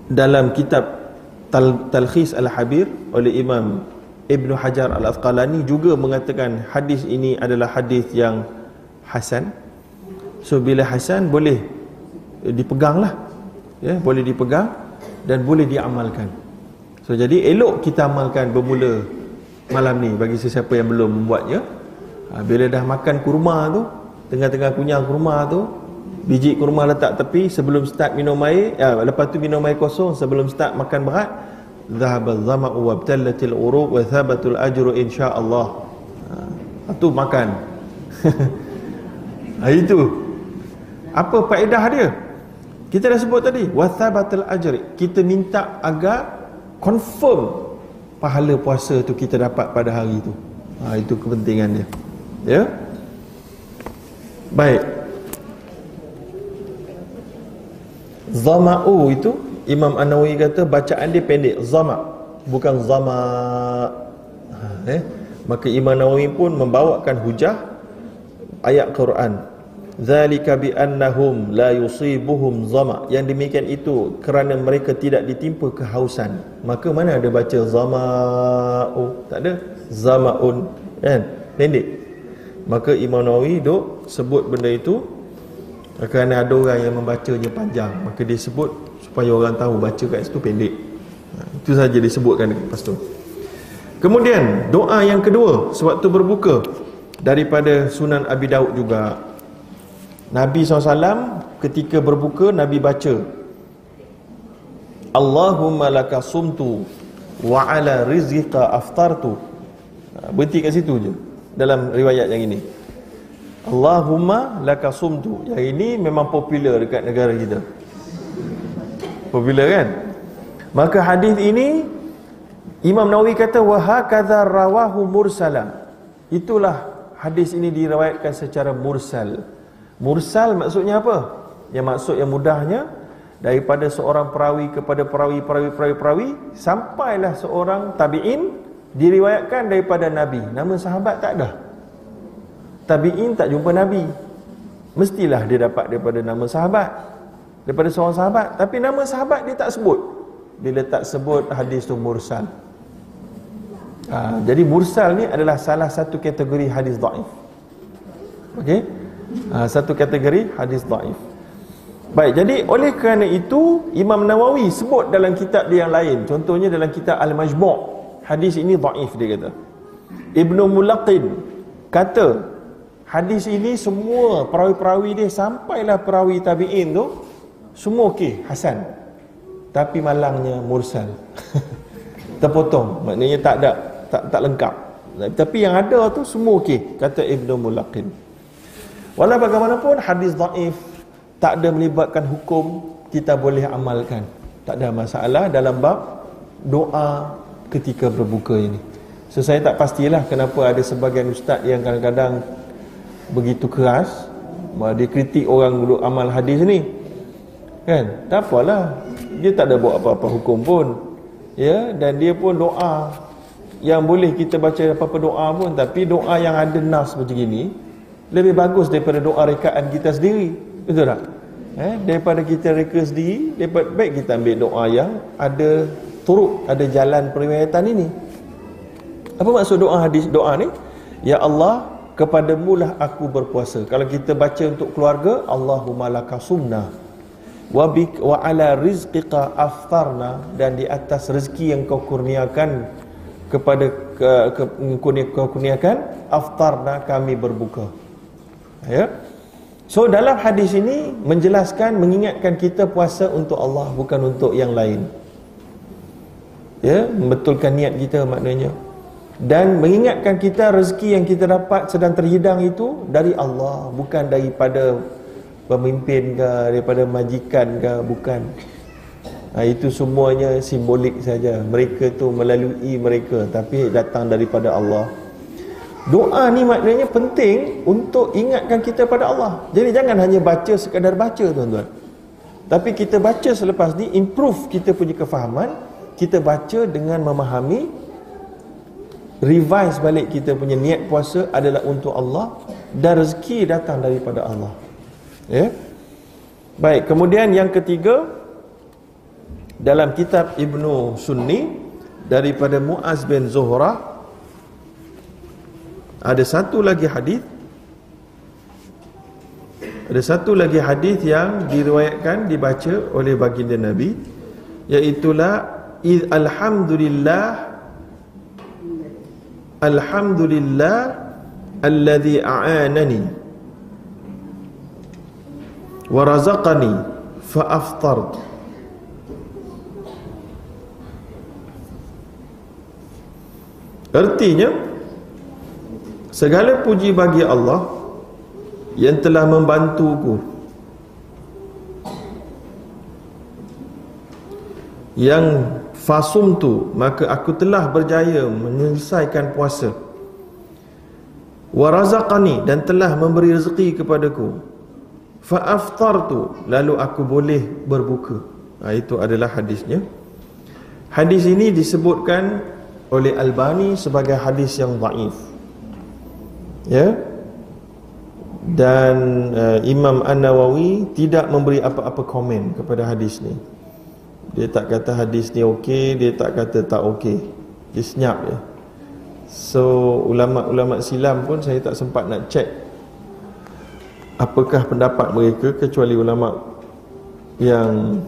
dalam kitab Tal Talkhis Al-Habir oleh Imam Ibnu Hajar Al-Asqalani juga mengatakan hadis ini adalah hadis yang hasan. So bila hasan boleh dipeganglah. Ya, boleh dipegang dan boleh diamalkan. So jadi elok kita amalkan bermula malam ni bagi sesiapa yang belum membuatnya. Ha, bila dah makan kurma tu, tengah-tengah kunyah kurma tu, biji kurma letak tepi sebelum start minum air, ya, lepas tu minum air kosong sebelum start makan berat, dhahaba dhama'u wa btallatil uruq wa thabatul ajru insyaallah. Ha, itu makan. Ha, itu. Apa faedah dia? Kita dah sebut tadi wa thabatul ajri. Kita minta agar confirm pahala puasa tu kita dapat pada hari itu ha, itu kepentingan dia. Ya? Baik zama'u itu Imam An-Nawawi kata bacaan dia pendek zama. Bukan zama. Ha, eh? Maka Imam Nawawi pun membawakan hujah ayat Quran. Zalika bi annahum la yusibuhum zama. Yang demikian itu kerana mereka tidak ditimpa kehausan. Maka mana ada baca zama? Oh tak ada. Zamaun. Kan? Pendek. Maka Imam Nawawi duk sebut benda itu kerana ada orang yang membacanya panjang. Maka dia sebut supaya orang tahu baca kat situ pendek. Ha, itu saja disebutkan lepas tu. Kemudian doa yang kedua sewaktu berbuka daripada sunan Abi Daud juga. Nabi SAW ketika berbuka Nabi baca Allahumma laka sumtu wa ala rizqika aftartu. Ha, berhenti kat situ je dalam riwayat yang ini Allahumma laka sumtu. Yang ini memang popular dekat negara kita. Popular kan? Maka hadis ini Imam Nawawi kata wa hakadha rawahu mursala. Itulah hadis ini diriwayatkan secara mursal. Mursal maksudnya apa? Yang maksud yang mudahnya daripada seorang perawi kepada perawi perawi perawi perawi sampailah seorang tabi'in diriwayatkan daripada nabi. Nama sahabat tak ada tabi'in tak jumpa nabi. Mestilah dia dapat daripada nama sahabat daripada seorang sahabat. Tapi nama sahabat dia tak sebut. Bila tak sebut hadis tu mursal. Ha, jadi mursal ni adalah salah satu kategori hadis daif okey? Ha, satu kategori hadis dhaif. Baik jadi oleh kerana itu Imam Nawawi sebut dalam kitab dia yang lain. Contohnya dalam kitab Al-Majmu' hadis ini dhaif dia kata. Ibnu Mulaqin kata hadis ini semua perawi-perawi dia sampailah perawi tabi'in tu semua okey hasan. Tapi malangnya mursal. Terpotong. Maknanya tak ada tak tak lengkap. Tapi yang ada tu semua okey kata Ibnu Mulaqin. Walau bagaimanapun hadis dhaif tak ada melibatkan hukum kita boleh amalkan. Tak ada masalah dalam bab doa ketika berbuka ini. So saya tak pastilah kenapa ada sebagian ustaz yang kadang-kadang begitu keras dia kritik orang duduk amal hadis ni. Kan? Tak apalah. Dia tak ada buat apa-apa hukum pun. Ya, dan dia pun doa yang boleh kita baca apa-apa doa pun tapi doa yang ada nas macam ini lebih bagus daripada doa rekaan kita sendiri betul tak eh, daripada kita reka sendiri daripada baik kita ambil doa yang ada turut ada jalan periwayatan ini apa maksud doa hadis doa ni ya Allah kepadamu lah aku berpuasa. Kalau kita baca untuk keluarga Allahumma laka sumna. Wa bik wa ala rizqika aftarna. Dan di atas rezeki yang kau kurniakan kepada ke, ke, kau kurniakan aftarna kami berbuka. Ya? So dalam hadis ini menjelaskan mengingatkan kita puasa untuk Allah bukan untuk yang lain. Ya? Membetulkan niat kita maknanya dan mengingatkan kita rezeki yang kita dapat sedang terhidang itu dari Allah bukan daripada pemimpin ke daripada majikan ke bukan ha, itu semuanya simbolik saja mereka tu melalui mereka tapi datang daripada Allah Doa ni maknanya penting untuk ingatkan kita pada Allah. Jadi jangan hanya baca sekadar baca tuan-tuan. Tapi kita baca selepas ni improve kita punya kefahaman, kita baca dengan memahami revise balik kita punya niat puasa adalah untuk Allah dan rezeki datang daripada Allah. Ya. Baik, kemudian yang ketiga dalam kitab Ibnu Sunni daripada Muaz bin Zuhrah ada satu lagi hadis ada satu lagi hadis yang diriwayatkan dibaca oleh baginda Nabi iaitu iz alhamdulillah alhamdulillah alladhi a'anani wa razaqani fa aftart artinya Segala puji bagi Allah yang telah membantuku. Yang fasum tu maka aku telah berjaya menyelesaikan puasa. Warazaqani dan telah memberi rezeki kepadaku. Fa aftartu lalu aku boleh berbuka. Ha, itu adalah hadisnya. Hadis ini disebutkan oleh Albani sebagai hadis yang dhaif. Ya? Dan uh, Imam An-Nawawi tidak memberi apa-apa komen kepada hadis ni dia tak kata hadis ni okey dia tak kata tak okey. Dia senyap je so ulama-ulama silam pun saya tak sempat nak check apakah pendapat mereka kecuali ulama yang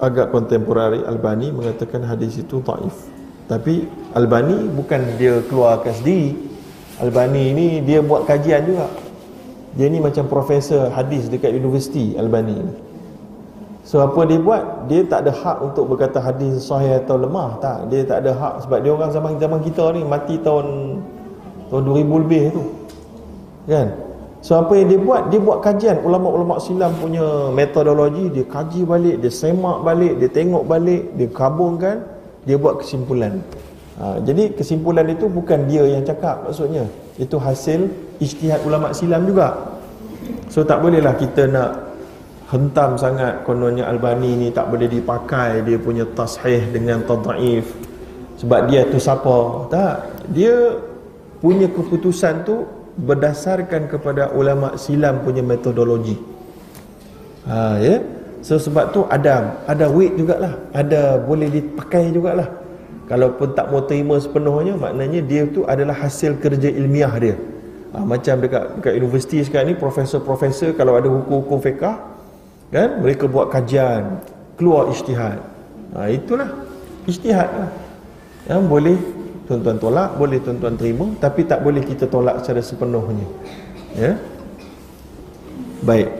agak kontemporari Albani mengatakan hadis itu taif tapi Albani bukan dia keluarkan sendiri. Albani ni dia buat kajian juga. Dia ni macam profesor hadis dekat universiti Albani ni so apa dia buat? Dia tak ada hak untuk berkata hadis sahih atau lemah. Tak dia tak ada hak. Sebab dia orang zaman zaman kita ni mati tahun tahun 2000 lebih tu. Kan? So apa yang dia buat? Dia buat kajian. Ulama-ulama silam punya metodologi dia kaji balik dia semak balik dia tengok balik dia kabungkan dia buat kesimpulan. Ha, jadi kesimpulan itu bukan dia yang cakap maksudnya. Itu hasil ijtihad ulama silam juga. So tak bolehlah kita nak hentam sangat kononnya Albani ni tak boleh dipakai. Dia punya tashih dengan tadhaif. Sebab dia tu siapa? Tak. Dia punya keputusan tu berdasarkan kepada ulama silam punya metodologi. Ha ya? So sebab tu ada ada weight jugalah. Ada boleh dipakai jugalah. Kalaupun tak mau terima sepenuhnya Maknanya dia tu adalah hasil kerja ilmiah dia. Ha, macam dekat dekat universiti sekarang ni profesor-profesor kalau ada hukum-hukum fiqh kan? Mereka buat kajian keluar ijtihad. Ha, itulah. Ijtihad lah. Yang boleh tuan-tuan tolak boleh tuan-tuan terima tapi tak boleh kita tolak secara sepenuhnya. Ya? Baik.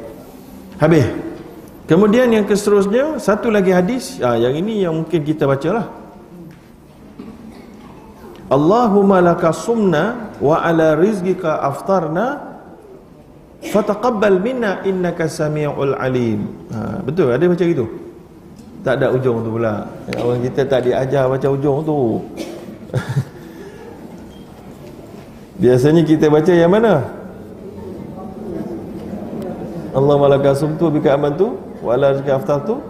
Habis. Kemudian yang seterusnya satu lagi hadis. Ha, yang ini yang mungkin kita bacalah. Allahumma laka sumna wa ala rizqika aftarna fataqabbal minna innaka samiul alim. Ha, betul ada macam itu? Tak ada ujung tu pula. Orang kita tak diajar baca ujung tu. Biasanya kita baca yang mana? Allah malaka sumtu bika amantu wa ala rizqika aftartu.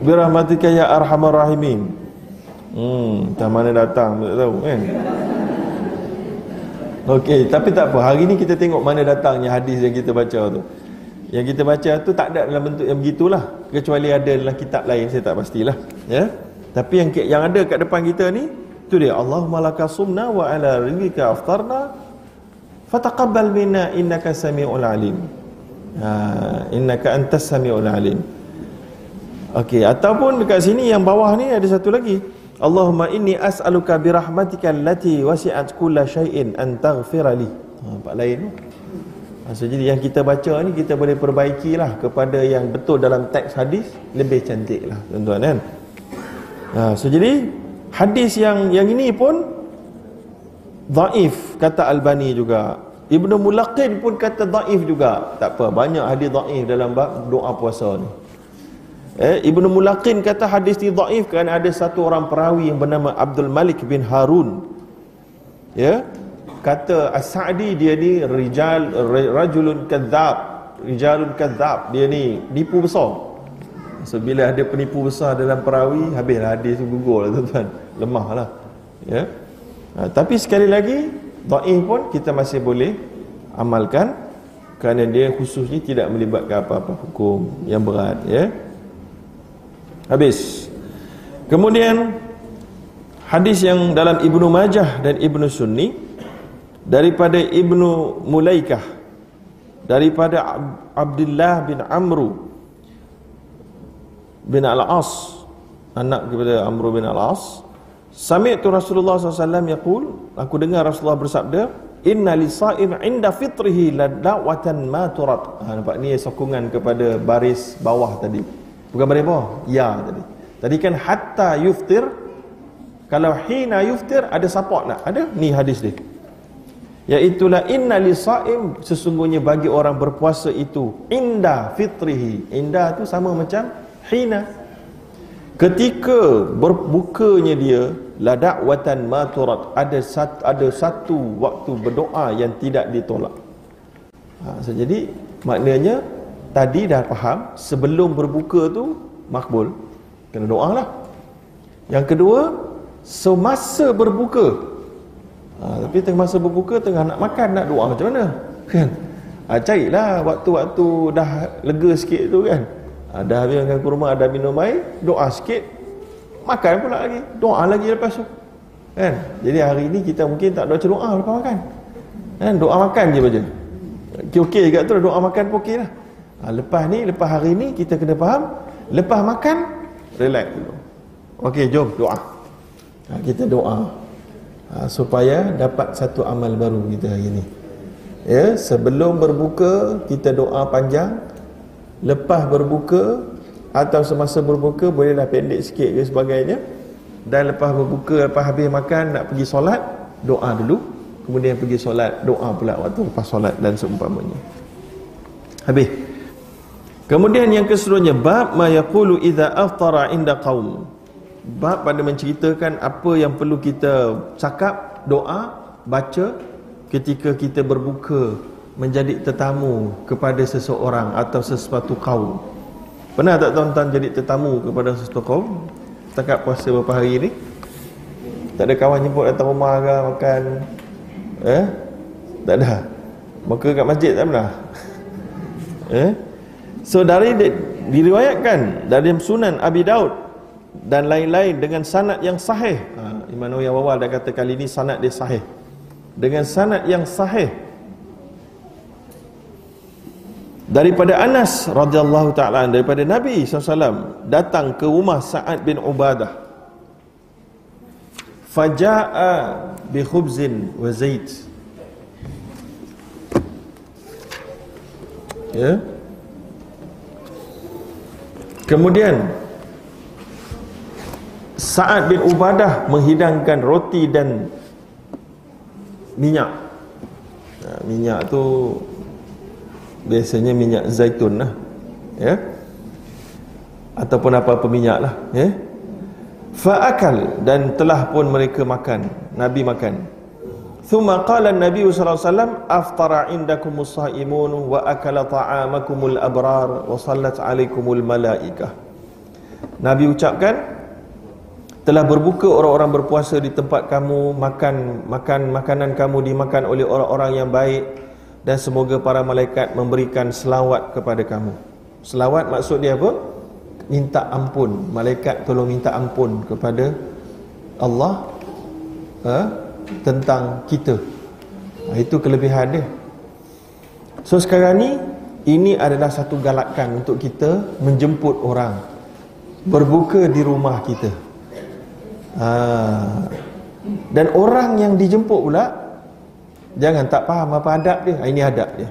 Birahmatika ya arhamar rahimin. Hmm, tak mana datang tak tahu kan. Okey, tapi tak apa. Hari ni kita tengok mana datangnya hadis yang kita baca tu. Yang kita baca tu tak ada dalam bentuk yang begitulah. Kecuali ada dalam kitab lain saya tak pastilah, ya. Tapi yang yang ada kat depan kita ni tu dia Allahumma lakasumna wa ala rizqika aftarna fataqabbal minna innaka samiul alim. Ha, innaka antas samiul alim. Okey, ataupun dekat sini yang bawah ni ada satu lagi. Allahumma inni as'aluka birahmatika allati wasi'at kulla syai'in an taghfira li. Ha, empat lain tu. Ha, jadi yang kita baca ni kita boleh perbaikilah kepada yang betul dalam teks hadis lebih cantik lah tuan-tuan kan. Ha, so jadi hadis yang yang ini pun dhaif kata Albani juga. Ibnu Mulaqin pun kata dhaif juga. Tak apa, banyak hadis dhaif dalam doa puasa ni. Eh, Ibnu Mulaqin kata hadis ini dhaif kerana ada satu orang perawi yang bernama Abdul Malik bin Harun. Ya. Kata As-Sa'di dia ni rijal rajulun kadzab, rijalun kadzab. Dia ni nipu besar. So bila ada penipu besar dalam perawi, habislah hadis gugur lah tuan-tuan. Lemahlah. Ya. Ha, tapi sekali lagi dhaif pun kita masih boleh amalkan kerana dia khususnya tidak melibatkan apa-apa hukum yang berat ya. Habis. Kemudian hadis yang dalam Ibnu Majah dan Ibnu Sunni daripada Ibnu Mulaikah daripada Abdullah bin Amru bin Al-As anak kepada Amru bin Al-As Sami'tu Rasulullah SAW yaqul aku dengar Rasulullah bersabda inna lisa'im inda fitrihi ladawatan ma turat ha, nampak ni sokongan kepada baris bawah tadi Bukan bawah. Ya tadi. Tadi kan hatta yuftir. Kalau hina yuftir ada support nak? Ada? Ni hadis dia. Iaitulah inna lisaim sesungguhnya bagi orang berpuasa itu inda fitrihi. Inda tu sama macam hina. Ketika berbukanya dia la da'watan maturat ada satu ada satu waktu berdoa yang tidak ditolak. Ha, so jadi maknanya tadi dah faham sebelum berbuka tu makbul. Kena doa lah yang kedua semasa berbuka. Ha, tapi tengah masa berbuka tengah nak makan nak doa macam mana? Kan? Ha, carilah waktu-waktu dah lega sikit tu kan? Ha, dah habis makan kurma ada minum air doa sikit. Makan pula lagi. Doa lagi lepas tu. Kan? Jadi hari ni kita mungkin tak baca doa lepas makan. Kan? Doa makan je baca okey-okey juga tu doa makan pun okey lah ha, lepas ni lepas hari ni kita kena faham lepas makan relax dulu. Okey jom doa. Ha, kita doa. Ha, supaya dapat satu amal baru kita hari ni. Ya sebelum berbuka kita doa panjang. Lepas berbuka atau semasa berbuka bolehlah pendek sikit ke sebagainya. Dan lepas berbuka lepas habis makan nak pergi solat doa dulu. Kemudian pergi solat doa pula waktu lepas solat dan seumpamanya. Habis Kemudian yang keseluruhnya bab ma yaqulu idza aftara inda qaum. Bab pada menceritakan apa yang perlu kita cakap, doa, baca ketika kita berbuka menjadi tetamu kepada seseorang atau sesuatu kaum. Pernah tak tuan-tuan jadi tetamu kepada sesuatu kaum? Setakat puasa beberapa hari ni? Tak ada kawan jemput datang rumah ke makan? Eh? Tak ada. Maka kat masjid tak pernah? eh? So dari diriwayatkan dari Sunan Abi Daud dan lain-lain dengan sanad yang sahih. Ha, Imam Nawawi awal dah kata kali ini sanad dia sahih. dengan sanad yang sahih daripada Anas radhiyallahu taala daripada Nabi SAW datang ke rumah Sa'ad bin Ubadah faja'a bi khubzin wa zait ya kemudian Sa'ad bin Ubadah menghidangkan roti dan minyak. Minyak tu biasanya minyak zaitun lah ya. Ataupun apa-apa minyak lah ya. Fa'akal dan telah pun mereka makan nabi makan qala nabi sallallahu alaihi wasallam aftara indakum as-saimun wa akala ta'amakumul abrar wa sallat alaikumul malaikah nabi ucapkan telah berbuka orang-orang berpuasa di tempat kamu makan makan makanan kamu dimakan oleh orang-orang yang baik dan semoga para malaikat memberikan selawat kepada kamu. Selawat maksud dia apa? Minta ampun. Malaikat tolong minta ampun kepada Allah ha? Tentang kita. Ha, itu kelebihan dia. So sekarang ni ini adalah satu galakan untuk kita menjemput orang berbuka di rumah kita. Ha. Dan orang yang dijemput pula Jangan tak faham apa adab dia. Ah, ini adab dia.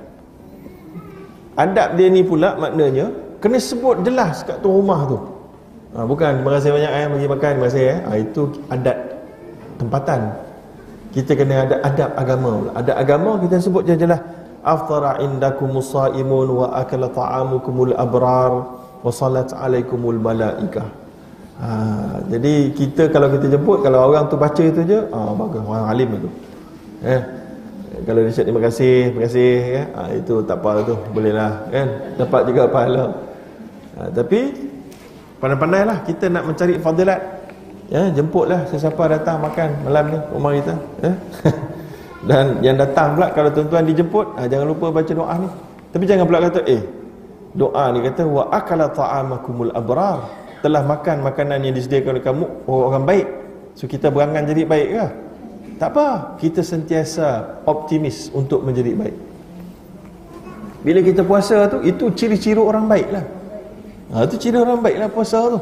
Adab dia ni pula maknanya kena sebut jelas kat tu rumah tu. Ha, bukan terima kasih banyak eh bagi makan terima kasih eh. Ha, itu adat tempatan. Kita kena ada adab agama. Adab agama kita sebut je jelas. Aftara indakumus saimun wa akala ta'amukumul abrar wa salat alaikumul malaikah. Ha, jadi kita kalau kita jemput kalau orang tu baca itu je, ah bagus orang alim itu. Eh, kalau dia cakap terima kasih, terima kasih ya. Ha, itu tak apa tu, bolehlah kan. Dapat juga pahala. Ha, tapi pandai-pandailah kita nak mencari fadilat. Ya, jemputlah sesiapa datang makan malam ni rumah kita, ya. Dan yang datang pula kalau tuan-tuan dijemput, ha, jangan lupa baca doa ni. Tapi jangan pula kata eh doa ni kata wa akala ta'amakumul abrar. Telah makan makanan yang disediakan oleh kamu orang baik. So kita berangan jadi baik ke? Tak apa, kita sentiasa optimis untuk menjadi baik. Bila kita puasa tu, itu ciri-ciri orang baik lah. Ha, itu ciri orang baik lah puasa tu.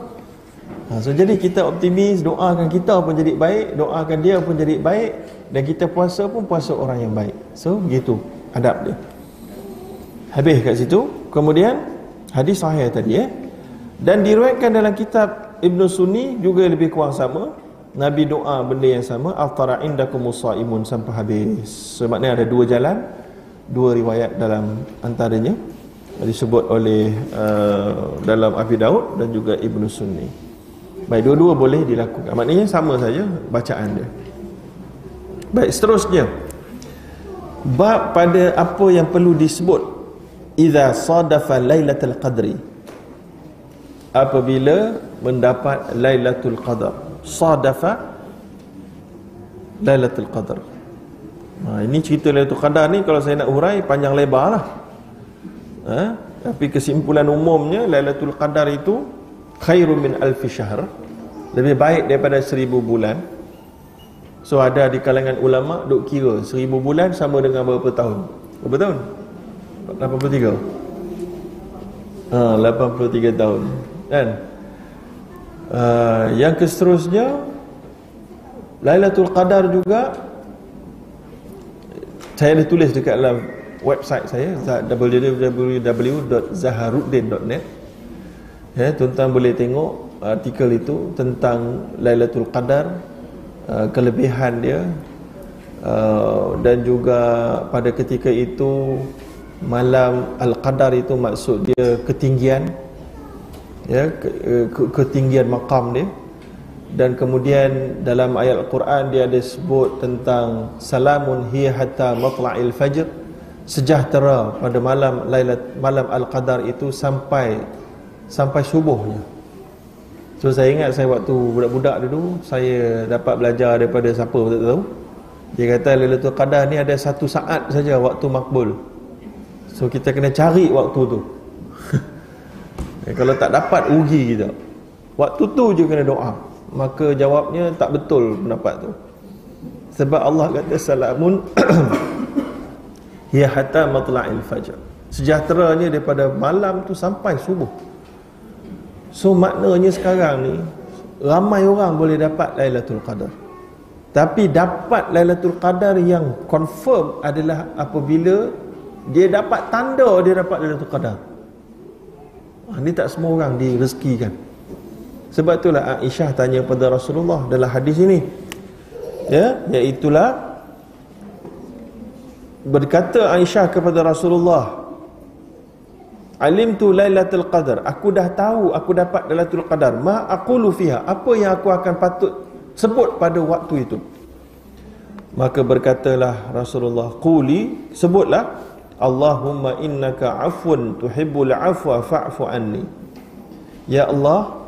Ha, so jadi kita optimis, doakan kita pun jadi baik, doakan dia pun jadi baik, dan kita puasa pun puasa orang yang baik. So begitu adab dia. Habis kat situ, kemudian hadis sahih tadi eh. Dan diriwayatkan dalam kitab Ibn Sunni juga lebih kurang sama Nabi doa benda yang sama aftara indakum musaimun sampai habis. Sebabnya ada dua jalan, dua riwayat dalam antaranya disebut oleh uh, dalam Abi Daud dan juga Ibnu Sunni. Baik, dua-dua boleh dilakukan. Maknanya sama saja bacaan dia. Baik, seterusnya. Bab pada apa yang perlu disebut idza sadafa lailatul qadri. Apabila mendapat lailatul qadar sadafa Lailatul Qadar. Ha, ini cerita Lailatul Qadar ni kalau saya nak hurai panjang lebar lah. Ha? Tapi kesimpulan umumnya Lailatul Qadar itu khairun min alfi syahr. Lebih baik daripada seribu bulan. So ada di kalangan ulama duk kira seribu bulan sama dengan berapa tahun? Berapa tahun? 83. Ha, 83 tahun. Kan? Uh, yang seterusnya Lailatul Qadar juga saya ada tulis dekat dalam website saya www.zaharuddin.net ya tuan-tuan boleh tengok artikel itu tentang Lailatul Qadar uh, kelebihan dia uh, dan juga pada ketika itu malam Al-Qadar itu maksud dia ketinggian ya eh, ke, ketinggian makam dia. Dan kemudian dalam ayat Al-Quran dia ada sebut tentang salamun hiya hatta matla'il fajr sejahtera pada malam lailat malam al-qadar itu sampai sampai subuhnya. So saya ingat saya waktu budak-budak dulu saya dapat belajar daripada siapa tak tahu? Dia kata lailatul qadar ni ada satu saat saja waktu makbul. So kita kena cari waktu tu. Eh, kalau tak dapat rugi kita. Waktu tu je kena doa. Maka jawabnya tak betul pendapat tu. Sebab Allah kata salamun ya hatta matla'il fajr. Sejahteranya daripada malam tu sampai subuh so maknanya sekarang ni ramai orang boleh dapat Lailatul Qadar. Tapi dapat Lailatul Qadar yang confirm adalah apabila dia dapat tanda dia dapat Lailatul Qadar. Ini tak semua orang direzekikan. Sebab itulah Aisyah tanya pada Rasulullah dalam hadis ini. Ya iaitulah berkata Aisyah kepada Rasulullah Alim tu Lailatul Qadar. Aku dah tahu aku dapat Lailatul Qadar. Ma aqulu fiha. Apa yang aku akan patut sebut pada waktu itu? Maka berkatalah Rasulullah, "Quli, sebutlah Allahumma innaka afun tuhibbul afwa fa'fu anni." Ya Allah,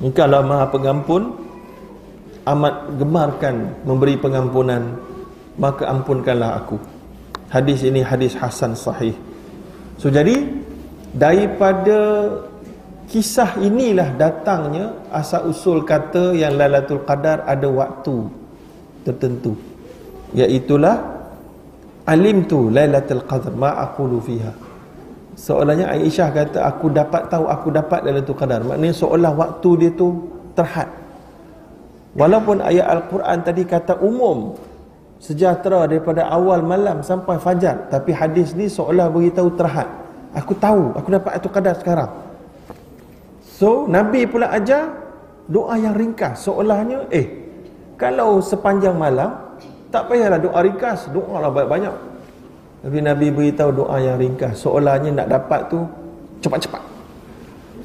Engkau lah Maha Pengampun, amat gemarkan memberi pengampunan, maka ampunkanlah aku. Hadis ini hadis hasan sahih. So jadi daripada kisah inilah datangnya asal usul kata yang Lailatul Qadar ada waktu tertentu. Iaitulah alim tu Lailatul Qadar ma aqulu fiha. Soalannya Aisyah kata aku dapat tahu aku dapat Lailatul Qadar. Maknanya seolah waktu dia tu terhad. Walaupun ayat Al-Quran tadi kata umum sejahtera daripada awal malam sampai fajar. Tapi hadis ni seolah beritahu terhad. Aku tahu aku dapat itu kadar sekarang. So nabi pula ajar doa yang ringkas. Seolahnya eh kalau sepanjang malam tak payahlah doa ringkas. Doa lah banyak-banyak. Tapi nabi beritahu doa yang ringkas. Seolahnya nak dapat tu cepat-cepat.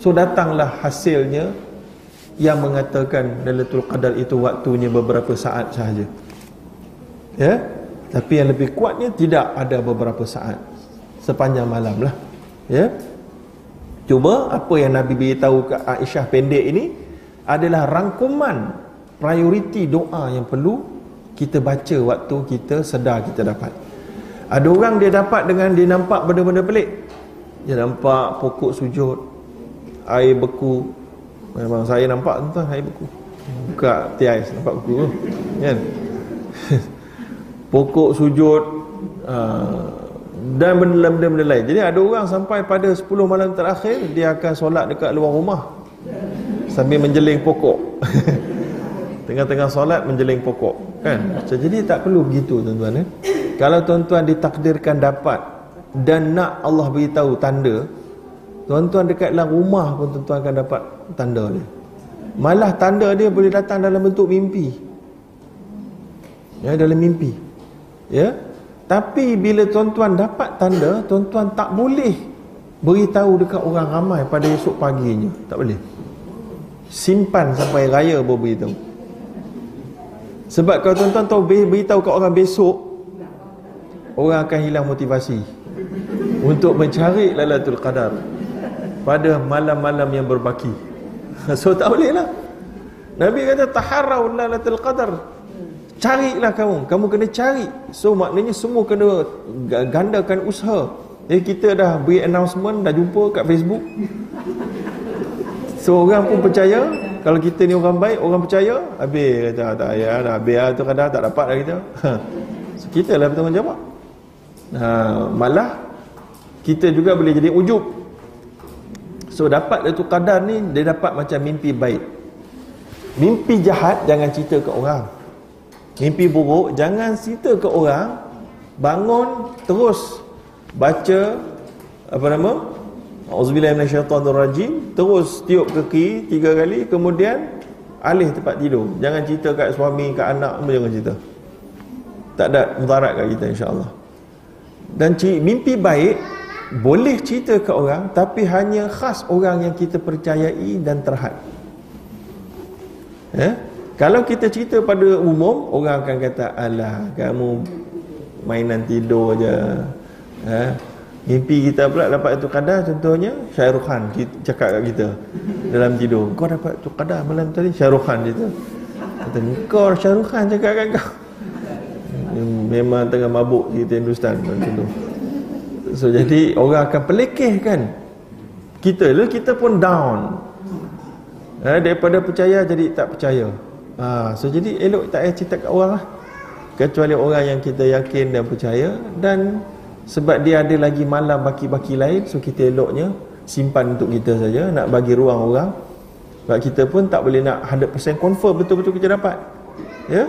So datanglah hasilnya yang mengatakan Lailatul Qadar itu waktunya beberapa saat sahaja ya? Tapi yang lebih kuatnya tidak ada beberapa saat. Sepanjang malam lah. Ya? Cuma apa yang Nabi beritahu ke Aisyah pendek ini adalah rangkuman prioriti doa yang perlu kita baca waktu kita sedar kita dapat. Ada orang dia dapat dengan dia nampak benda-benda pelik. Dia nampak pokok sujud air beku. Memang saya nampak tuan air beku. Buka tiais nampak beku kan pokok sujud uh, dan benda-benda lain. Jadi ada orang sampai pada 10 malam terakhir dia akan solat dekat luar rumah. Sambil menjeling pokok. Tengah-tengah solat menjeling pokok. Kan? So, jadi tak perlu begitu tuan-tuan eh? kalau tuan-tuan ditakdirkan dapat dan nak Allah beritahu tanda tuan-tuan dekat dalam rumah pun tuan-tuan akan dapat tanda dia. Malah tanda dia boleh datang dalam bentuk mimpi. Ya dalam mimpi ya? Tapi bila tuan-tuan dapat tanda tuan-tuan tak boleh beritahu dekat orang ramai pada esok paginya. Tak boleh. Simpan sampai raya baru beritahu. Sebab kalau tuan-tuan tahu beritahu kat orang besok orang akan hilang motivasi untuk mencari lalatul qadar pada malam-malam yang berbaki. So tak boleh lah Nabi kata taharrau lalatul qadar carilah kamu. Kamu kena cari. So maknanya semua kena gandakan usaha. Jadi kita dah beri announcement dah jumpa kat Facebook. So orang pun percaya. Kalau kita ni orang baik orang percaya. Habis kata tak ya dah. Habis lah tu kadang tak dapat lah kita. So kita lah bertanggungjawab ha, malah kita juga boleh jadi ujub. So dapat itu kadar ni dia dapat macam mimpi baik. Mimpi jahat jangan cerita ke orang mimpi buruk jangan cerita ke orang bangun terus baca apa nama? Auzubillahi minasyaitonirrajim. Terus tiup kaki tiga kali kemudian alih tempat tidur. Jangan cerita kat suami kat anak pun jangan cerita. Tak ada mudarat kat kita insyaallah. Dan mimpi baik boleh cerita ke orang tapi hanya khas orang yang kita percayai dan terhad. Eh kalau kita cerita pada umum Orang akan kata Alah kamu Mainan tidur je. Ha? Mimpi kita pula dapat itu kadar Contohnya Syairul Khan Cakap kat kita Dalam tidur Kau dapat itu kadar malam tadi? Syairul Khan cerita Kata kau Syairul Khan cakap kat kau. Memang tengah mabuk Kita Hindustan Macam tu. So jadi Orang akan pelikih kan? Kita lah kita pun down. Ha, Daripada percaya jadi tak percaya ha, so jadi elok tak payah cerita kat orang lah. Kecuali orang yang kita yakin dan percaya. Dan sebab dia ada lagi malam baki-baki lain so kita eloknya simpan untuk kita saja nak bagi ruang orang. Sebab kita pun tak boleh nak 100% confirm betul-betul kita dapat. Ya?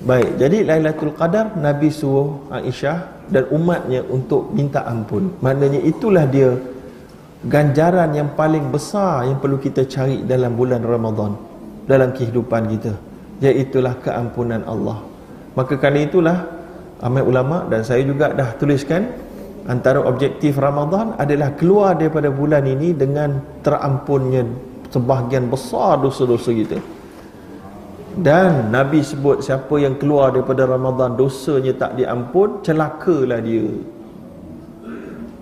Baik jadi Lailatul Qadar Nabi suruh Aisyah dan umatnya untuk minta ampun. Maknanya itulah dia ganjaran yang paling besar yang perlu kita cari dalam bulan Ramadan dalam kehidupan kita iaitulah keampunan Allah. Maka kerana itulah Ahmad ulama dan saya juga dah tuliskan antara objektif Ramadan adalah keluar daripada bulan ini dengan terampunnya sebahagian besar dosa-dosa kita. Dan Nabi sebut siapa yang keluar daripada Ramadan dosanya tak diampun celakalah dia.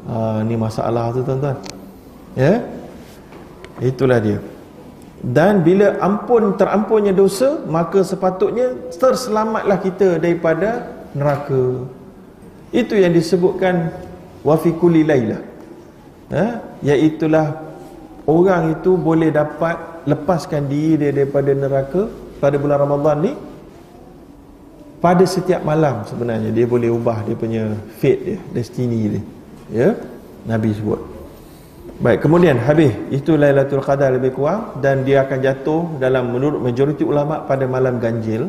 Ha, ni masalah tu tuan-tuan. Ya? Itulah dia dan bila ampun terampunnya dosa maka sepatutnya terselamatlah kita daripada neraka. Itu yang disebutkan wa fi kulli lailah ha? Iaitulah orang itu boleh dapat lepaskan diri dia daripada neraka pada bulan Ramadan ni. Pada setiap malam sebenarnya dia boleh ubah dia punya fate dia destiny dia. Ya? Nabi sebut Baik, kemudian habis itu Lailatul Qadar lebih kurang dan dia akan jatuh dalam menurut majoriti ulama pada malam ganjil.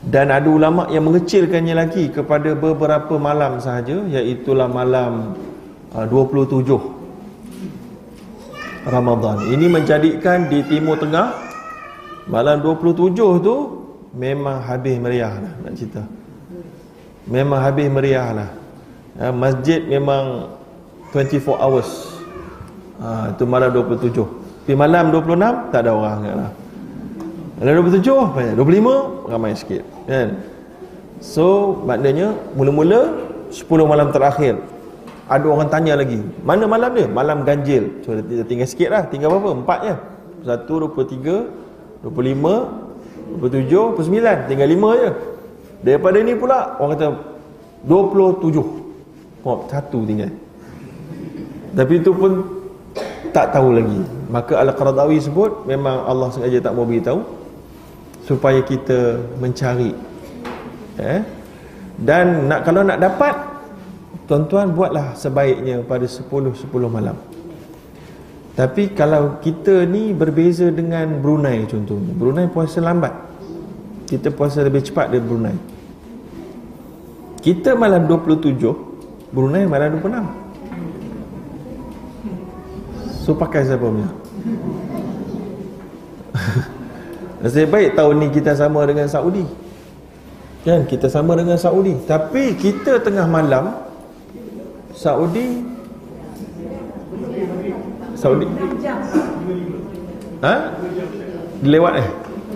Dan ada ulama yang mengecilkannya lagi kepada beberapa malam sahaja iaitu malam uh, 27 Ramadan. Ini menjadikan di Timur Tengah malam 27 tu memang habis meriah lah nak cerita. Memang habis meriah lah. Ya, masjid memang 24 hours ha, Itu malam 27 Tapi malam 26 Tak ada orang lah. Malam 27 banyak 25 ramai sikit kan? So maknanya Mula-mula 10 malam terakhir Ada orang tanya lagi Mana malam dia? Malam ganjil So dia tinggal sikit lah Tinggal berapa? Empat je 1, 23 25 27, 29 Tinggal 5 je Daripada ni pula Orang kata 27 Oh, satu tinggal Tapi itu pun tak tahu lagi. Maka Al-Qaradawi sebut memang Allah sengaja tak mau beritahu supaya kita mencari. Eh? dan nak kalau nak dapat tuan-tuan buatlah sebaiknya pada 10-10 malam. Tapi kalau kita ni berbeza dengan Brunei contohnya. Brunei puasa lambat. Kita puasa lebih cepat dari Brunei. Kita malam 27 Brunei malam 26 So pakai siapa punya Nasib baik tahun ni kita sama dengan Saudi Kan kita sama dengan Saudi Tapi kita tengah malam Saudi Saudi Ha? Dia lewat eh?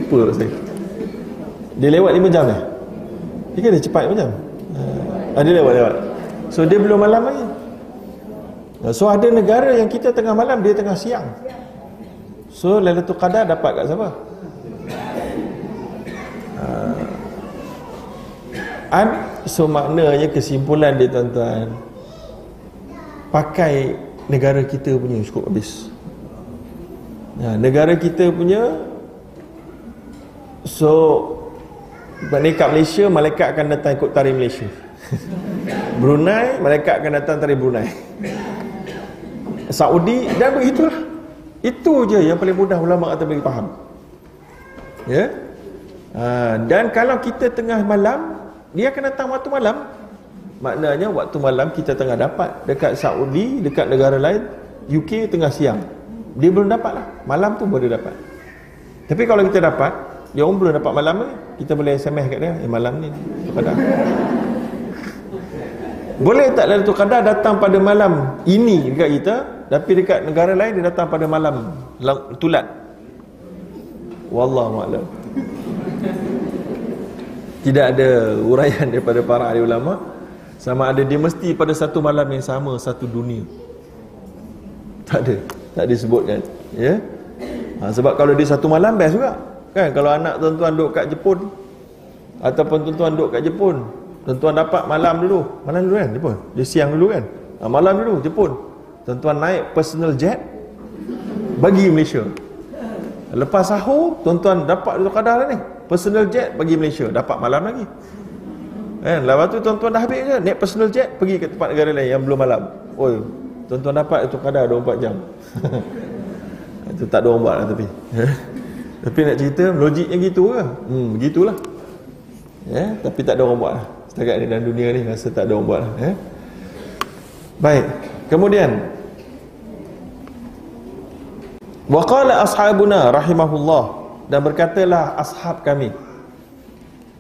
Apa saya? Dia lewat 5 jam eh? Dia kan dia cepat 5 jam? Ha, dia lewat lewat So dia belum malam lagi So ada negara yang kita tengah malam dia tengah siang. So Lailatul Qadar dapat kat siapa? Uh, an, so maknanya kesimpulan dia tuan-tuan pakai negara kita punya cukup habis. Ya, negara kita punya so Malaikat Malaysia, malaikat akan datang ikut tarikh Malaysia. Brunei, malaikat akan datang tarikh Brunei. Saudi dan begitulah itu je yang paling mudah ulama kata bagi faham. Ya? Ha, dan kalau kita tengah malam dia akan datang waktu malam. Maknanya waktu malam kita tengah dapat dekat Saudi dekat negara lain UK tengah siang. Dia belum dapat lah. Malam tu boleh dapat. Tapi kalau kita dapat dia orang belum dapat malam ni kita boleh SMS kat dia eh malam ni pada boleh tak Lailatul Qadar datang pada malam ini dekat kita tapi dekat negara lain dia datang pada malam tulat? Wallahu a'lam. Tidak ada uraian daripada para ahli ulama. Sama ada dia mesti pada satu malam yang sama satu dunia. Tak ada tak disebutkan ya? Ha, sebab kalau dia satu malam best juga. Kan kalau anak tuan-tuan duduk kat Jepun ataupun tuan-tuan duduk kat Jepun Tuan-tuan dapat malam dulu Malam dulu kan Jepun Dia siang dulu kan ha, Malam dulu Jepun Tuan-tuan naik personal jet Bagi Malaysia Lepas sahur, tuan-tuan dapat Lailatul Qadar ni. Personal jet pergi Malaysia, dapat malam lagi. Kan? Lepas tu tuan-tuan dah habis je, naik personal jet pergi ke tempat negara lain yang belum malam. Oh, tuan-tuan dapat Lailatul Qadar 24 jam. Itu tak ada orang buat lah tapi. tapi nak cerita, logiknya gitu ke? Hmm, begitulah. Ya, tapi tak ada orang buat lah. Setakat ni dalam dunia ni rasa tak ada orang buat lah. Ya. Baik. Kemudian, Waqala ashabuna rahimahullah dan berkatalah ashab kami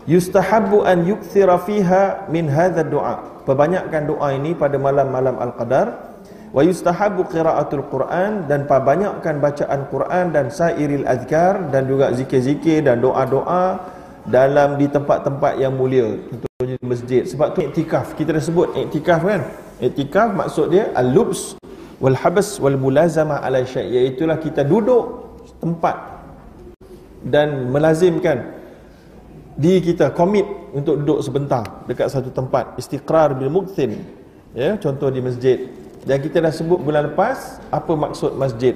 yustahabbu an yukthira fiha min hadha du'a perbanyakkan doa ini pada malam-malam al-qadar wa yustahabbu qiraatul quran dan perbanyakkan bacaan Quran dan sairil azkar dan juga zikir-zikir dan doa-doa dalam di tempat-tempat yang mulia contohnya masjid. Sebab tu iktikaf kita dah sebut iktikaf kan? Iktikaf maksud dia al-lubs wal habas wal mulazama ala syai. Iaitulah kita duduk tempat dan melazimkan diri kita komit untuk duduk sebentar dekat satu tempat. Istiqrar bil muqtin. Ya contoh di masjid. Dan kita dah sebut bulan lepas apa maksud masjid?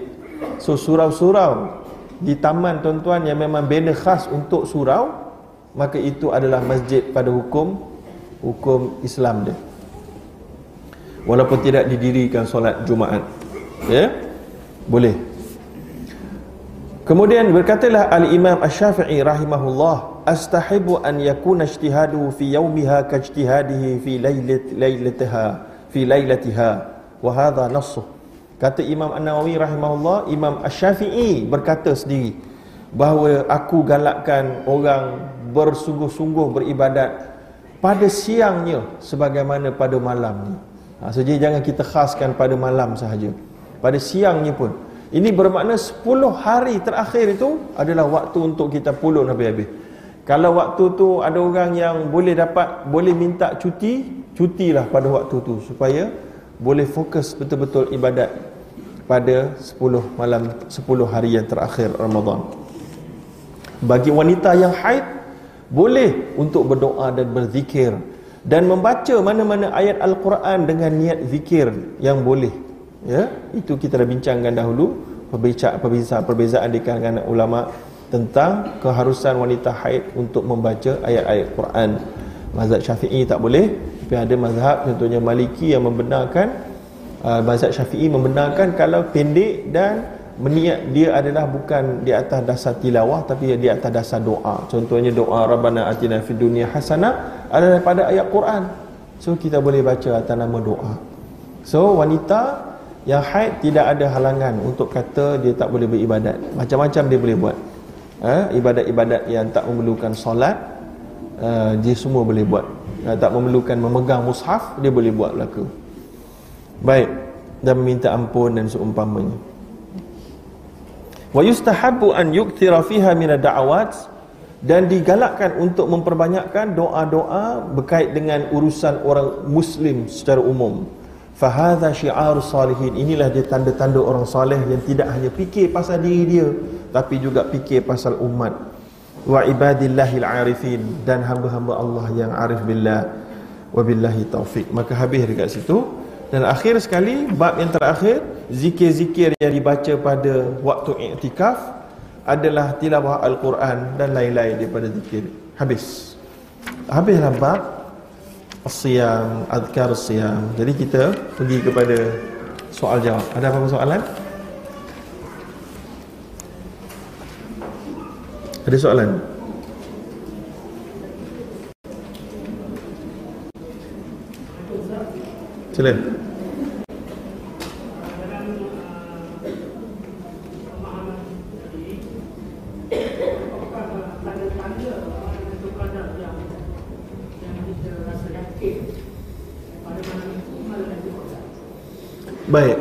So surau-surau. Di taman tuan-tuan yang memang bina khas untuk surau maka itu adalah masjid pada hukum hukum Islam dia walaupun tidak didirikan solat Jumaat. Ya? Boleh. Kemudian berkatalah Al-Imam Asy-Syafi'i rahimahullah, "Astahibu an yakuna ijtihadu fi yawmiha ka ijtihadihi fi lailat lailatiha fi lailatiha." Wa hadha nassuh. Kata Imam An-Nawawi rahimahullah, Imam Asy-Syafi'i berkata sendiri bahawa aku galakkan orang bersungguh-sungguh beribadat pada siangnya sebagaimana pada malamnya. Ha, so jadi jangan kita khaskan pada malam sahaja. Pada siangnya pun. Ini bermakna 10 hari terakhir itu adalah waktu untuk kita pulun habis-habis. Kalau waktu tu ada orang yang boleh dapat, boleh minta cuti, cutilah pada waktu tu supaya boleh fokus betul-betul ibadat pada 10 malam 10 hari yang terakhir Ramadan. Bagi wanita yang haid boleh untuk berdoa dan berzikir dan membaca mana-mana ayat al-Quran dengan niat zikir yang boleh. Ya itu kita dah bincangkan dahulu perbezaan perbezaan, di kalangan ulama tentang keharusan wanita haid untuk membaca ayat-ayat Quran. Mazhab Syafi'i tak boleh tapi ada mazhab contohnya Maliki yang membenarkan uh, mazhab Syafi'i membenarkan kalau pendek dan meniat dia adalah bukan di atas dasar tilawah tapi di atas dasar doa. Contohnya doa rabbana atina fid dunya hasanah adalah pada ayat Quran. So kita boleh baca atas nama doa. So wanita yang haid tidak ada halangan untuk kata dia tak boleh beribadat. Macam-macam dia boleh buat. Ha? ibadat-ibadat yang tak memerlukan solat uh, dia semua boleh buat. Uh, tak memerlukan memegang mushaf dia boleh buat belaka. Baik. Dan meminta ampun dan seumpamanya wa yustahabbu an yukthira fiha min ad-da'awat dan digalakkan untuk memperbanyakkan doa-doa berkait dengan urusan orang muslim secara umum. Fa hadha syi'ar salihin. Inilah dia tanda-tanda orang soleh yang tidak hanya fikir pasal diri dia tapi juga fikir pasal umat. Wa ibadillahil arifin. Dan hamba-hamba Allah yang arif billah. Wa billahi taufik maka habis dekat situ dan akhir sekali bab yang terakhir zikir-zikir yang dibaca pada waktu iktikaf adalah tilawah al-Quran dan lain-lain daripada zikir. Habis. Habislah bab as-siyam, azkar as-siyam. Jadi kita pergi kepada soal jawab. Ada apa-apa soalan? Ada soalan? Silakan. Baik,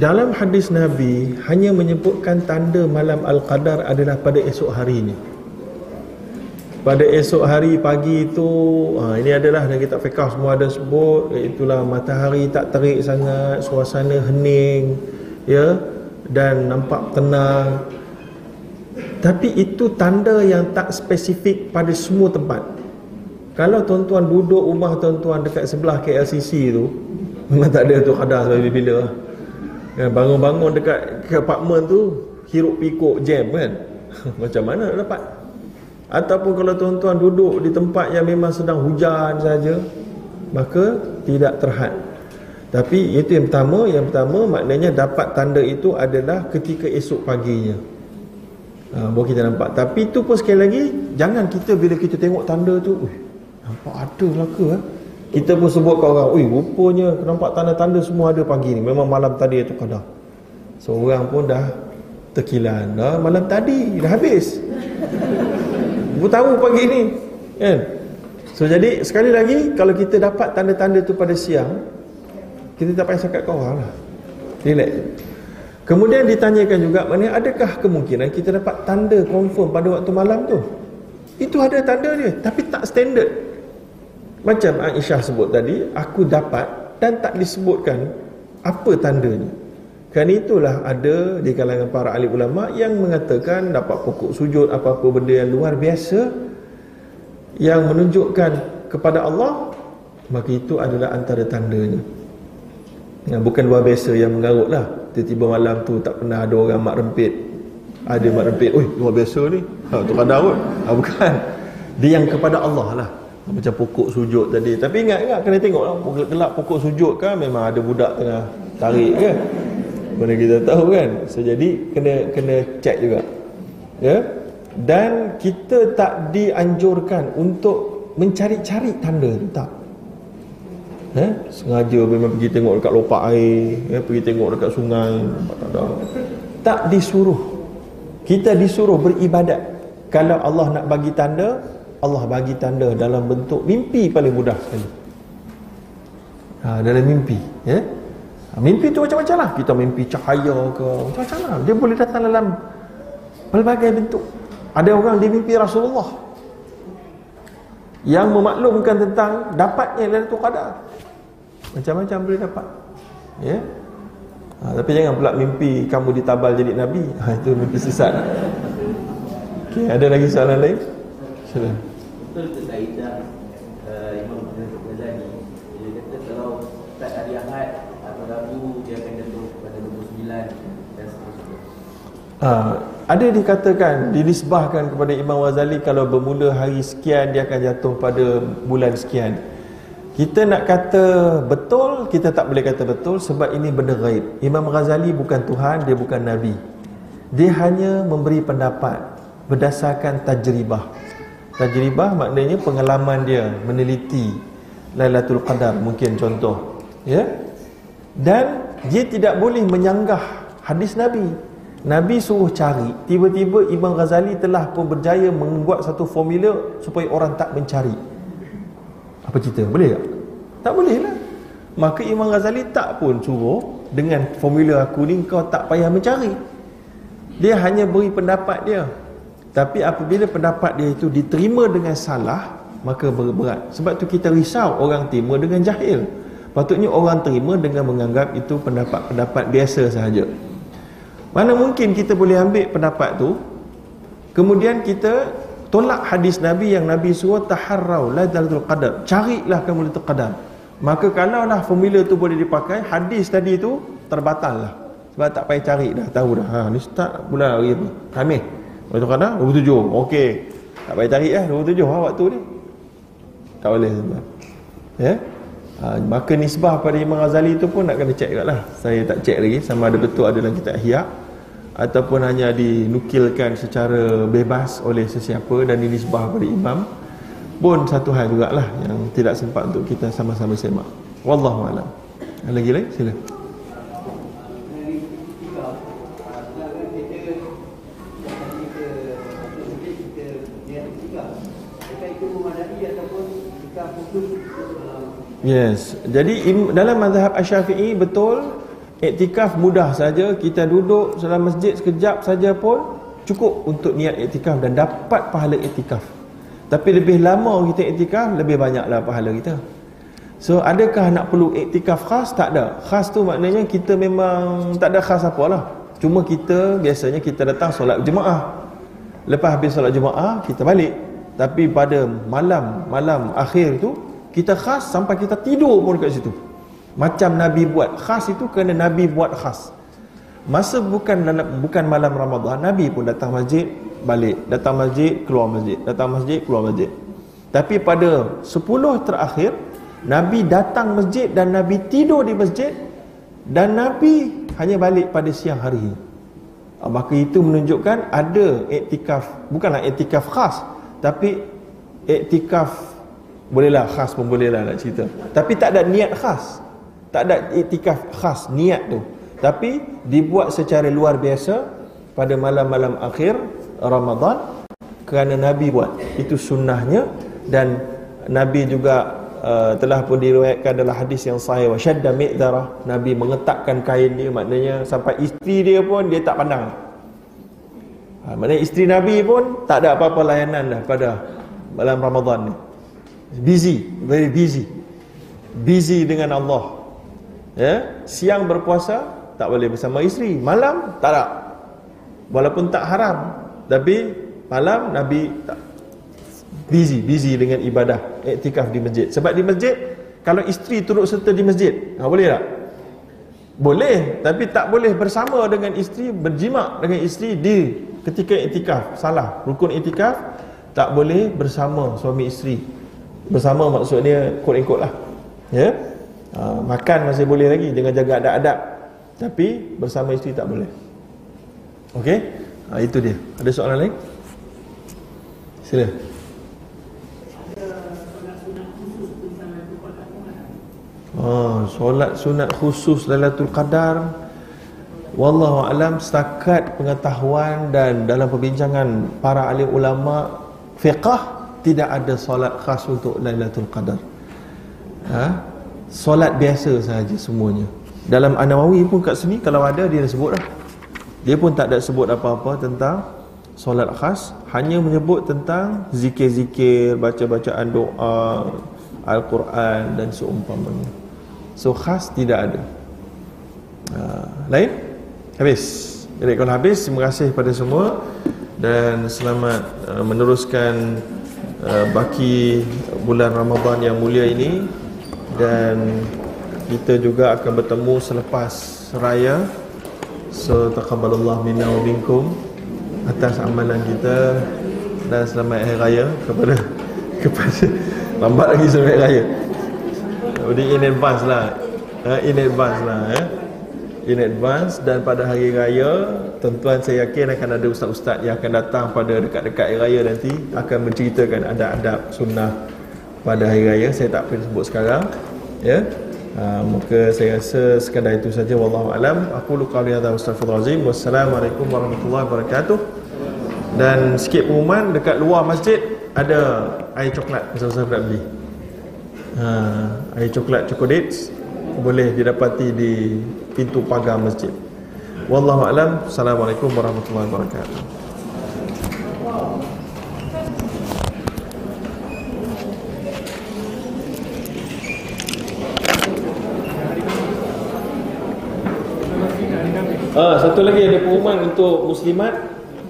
dalam hadis Nabi hanya menyebutkan tanda malam Al-Qadar adalah pada esok hari ini. Pada esok hari pagi itu, ha, ini adalah yang kita fiqah semua ada sebut, itulah matahari tak terik sangat, suasana hening, ya, dan nampak tenang. Tapi itu tanda yang tak spesifik pada semua tempat. Kalau tuan-tuan duduk rumah tuan-tuan dekat sebelah KLCC tu, Memang tak ada tu kadar sampai bila ya, Bangun-bangun dekat apartment tu Hirup pikuk jam kan Macam mana nak dapat? Ataupun kalau tuan-tuan duduk di tempat yang memang sedang hujan saja, maka tidak terhad. Tapi itu yang pertama, yang pertama maknanya dapat tanda itu adalah ketika esok paginya. Ha, baru kita nampak. Tapi itu pun sekali lagi, jangan kita bila kita tengok tanda tu, nampak ada lah ke? Ha? Kita pun sebut kat orang, ui rupanya nampak tanda-tanda semua ada pagi ni. Memang malam tadi itu kadang. Seorang pun dah terkilan. Dah malam tadi, dah habis. Ibu tahu pagi ni. Kan? So jadi sekali lagi, kalau kita dapat tanda-tanda tu pada siang, kita tak payah cakap kat orang lah. Relax. Kemudian ditanyakan juga, mana adakah kemungkinan kita dapat tanda confirm pada waktu malam tu? Itu ada tanda dia, tapi tak standard. Macam Aisyah sebut tadi, aku dapat dan tak disebutkan apa tandanya. Kerana itulah ada di kalangan para ahli ulama yang mengatakan dapat pokok sujud apa-apa benda yang luar biasa yang menunjukkan kepada Allah maka itu adalah antara tandanya. Ya, bukan luar biasa yang mengarut lah Tiba-tiba malam tu tak pernah ada orang mak rempit. Ada mak rempit Oi luar biasa ni. Ha, Tu kadar kot ha, Bukan. Dia yang kepada Allah lah macam pokok sujud tadi. Tapi ingat ingat kena tengok lah. Gelap pokok sujud kan memang ada budak tengah tarik kan. Mana kita tahu kan. So jadi kena kena check juga. Ya? Dan kita tak dianjurkan untuk mencari-cari tanda tak? Ya? Sengaja memang pergi tengok dekat lopak air ya? Pergi tengok dekat sungai tak ada. Tak disuruh. Kita disuruh beribadat. Kalau Allah nak bagi tanda Allah bagi tanda dalam bentuk mimpi paling mudah sekali. Ha, dalam mimpi. Ya? Ha, mimpi tu macam-macam lah. Kita mimpi cahaya ke. Macam-macam lah. Dia boleh datang dalam pelbagai bentuk. Ada orang di mimpi Rasulullah. Yang memaklumkan tentang dapatnya Lailatul Qadar. Macam-macam boleh dapat. Ya? Ha, tapi jangan pula mimpi kamu ditabal jadi Nabi. Ha, itu mimpi sesat. Okay, ada lagi soalan lain? Silakan betul ke kaedah uh, Imam Ghazali? Dia kata kalau tak hari Ahad atau Rabu dia akan jatuh pada 29 dan seterusnya. Uh, ada dikatakan dinisbahkan kepada Imam Ghazali kalau bermula hari sekian dia akan jatuh pada bulan sekian. Kita nak kata betul kita tak boleh kata betul sebab ini benda gaib. Imam Ghazali bukan Tuhan dia bukan Nabi. Dia hanya memberi pendapat berdasarkan tajribah Tajribah maknanya pengalaman dia meneliti Lailatul Qadar mungkin contoh. Ya. Dan dia tidak boleh menyanggah hadis Nabi. Nabi suruh cari, tiba-tiba Imam Ghazali telah pun berjaya membuat satu formula supaya orang tak mencari. Apa cerita? Boleh tak? Tak boleh lah. Maka Imam Ghazali tak pun suruh dengan formula aku ni kau tak payah mencari. Dia hanya beri pendapat dia. Tapi apabila pendapat dia itu diterima dengan salah Maka berat. Sebab tu kita risau orang terima dengan jahil. Patutnya orang terima dengan menganggap itu pendapat-pendapat biasa sahaja. Mana mungkin kita boleh ambil pendapat tu? Kemudian kita tolak hadis Nabi yang Nabi suruh taharrau la dalatul qadar. Carilah kamu lailatul qadar. Maka kalau lah formula tu boleh dipakai hadis tadi tu terbatal lah sebab tak payah cari dah tahu dah. Ha ni start bulan hari apa Khamis Waktu kena 27 Okey. Tak payah tarik lah 27 ha, waktu ni. Tak boleh tuan Ya? Ha, Maka nisbah pada Imam Ghazali tu pun nak kena cek kat lah. Saya tak cek lagi Sama ada betul ada dalam kitab hiyak Ataupun hanya dinukilkan secara bebas oleh sesiapa Dan dinisbah pada imam Pun satu hal jugalah Yang tidak sempat untuk kita sama-sama semak. Wallahualam Lagi lagi? Sila Yes. Jadi dalam mazhab Asy-Syafi'i betul iktikaf mudah saja kita duduk dalam masjid sekejap saja pun cukup untuk niat iktikaf dan dapat pahala iktikaf. Tapi lebih lama kita iktikaf lebih banyaklah pahala kita. So adakah nak perlu iktikaf khas? Tak ada. Khas tu maknanya kita memang tak ada khas apa lah. Cuma kita biasanya kita datang solat jemaah. Lepas habis solat jemaah kita balik. Tapi pada malam malam akhir tu kita khas sampai kita tidur pun dekat situ. Macam Nabi buat khas itu kerana Nabi buat khas. Masa bukan bukan malam Ramadan Nabi pun datang masjid balik. Datang masjid keluar masjid. Datang masjid keluar masjid. Tapi pada 10 terakhir Nabi datang masjid dan Nabi tidur di masjid dan Nabi hanya balik pada siang hari ah, maka itu menunjukkan ada iktikaf. Bukanlah iktikaf khas tapi iktikaf bolehlah khas pun bolehlah nak cerita. Tapi tak ada niat khas. Tak ada iktikaf khas niat tu. Tapi dibuat secara luar biasa pada malam-malam akhir Ramadan kerana Nabi buat. Itu sunnahnya dan Nabi juga uh, telah pun diriwayatkan dalam hadis yang sahih wa syadda mi'darah Nabi mengetakkan kain dia maknanya sampai isteri dia pun dia tak pandang. Ha, maknanya isteri Nabi pun tak ada apa-apa layanan dah pada malam Ramadan ni busy very busy. Busy dengan Allah. Ya? Siang berpuasa tak boleh bersama isteri. Malam tak ada. Walaupun tak haram tapi malam Nabi tak. Busy busy dengan ibadah iktikaf di masjid. Sebab di masjid kalau isteri turut serta di masjid ha, boleh tak? Boleh tapi tak boleh bersama dengan isteri berjimak dengan isteri di ketika iktikaf. Salah rukun iktikaf tak boleh bersama suami isteri bersama maksudnya kot-kot lah ya ha, makan masih boleh lagi dengan jaga adab-adab tapi bersama isteri tak boleh Okey, ha, itu dia. Ada soalan lain? Sila. Oh, solat sunat khusus Lailatul Qadar Wallahu alam setakat pengetahuan dan dalam perbincangan para alim ulama fiqah tidak ada solat khas untuk Lailatul Qadar. Ha? Solat biasa sahaja semuanya. Dalam An-Nawawi pun kat sini kalau ada dia sebut lah. Dia pun tak ada sebut apa-apa tentang solat khas, hanya menyebut tentang zikir-zikir, baca-bacaan doa, Al-Quran dan seumpamanya. So khas tidak ada uh, Lain? Habis Jadi kalau habis Terima kasih kepada semua Dan selamat uh, meneruskan uh, Baki bulan Ramadan yang mulia ini Dan Kita juga akan bertemu selepas Raya. So taqabbalallah minna wa minkum Atas amalan kita Dan selamat hari raya Kepada Kepada Lambat lagi selamat hari raya. Jadi in advance lah. Uh, In advance lah eh. In advance Dan pada hari raya Tuan-tuan saya yakin akan ada ustaz-ustaz Yang akan datang pada dekat-dekat hari raya nanti Akan menceritakan adab-adab sunnah Pada hari raya. Saya tak perlu sebut sekarang Ya. Uh, maka saya rasa sekadar itu saja. Wallahu alam. Aku lu qali hadza astaghfirullahalazim wassalamualaikum warahmatullahi wabarakatuh. Dan sikit pengumuman dekat luar masjid ada air coklat. Saya nak beli? Ha, air coklat chocolate boleh didapati di pintu pagar masjid. Wallahu alam. Assalamualaikum warahmatullahi wabarakatuh. Ah, satu lagi ada pengumuman untuk muslimat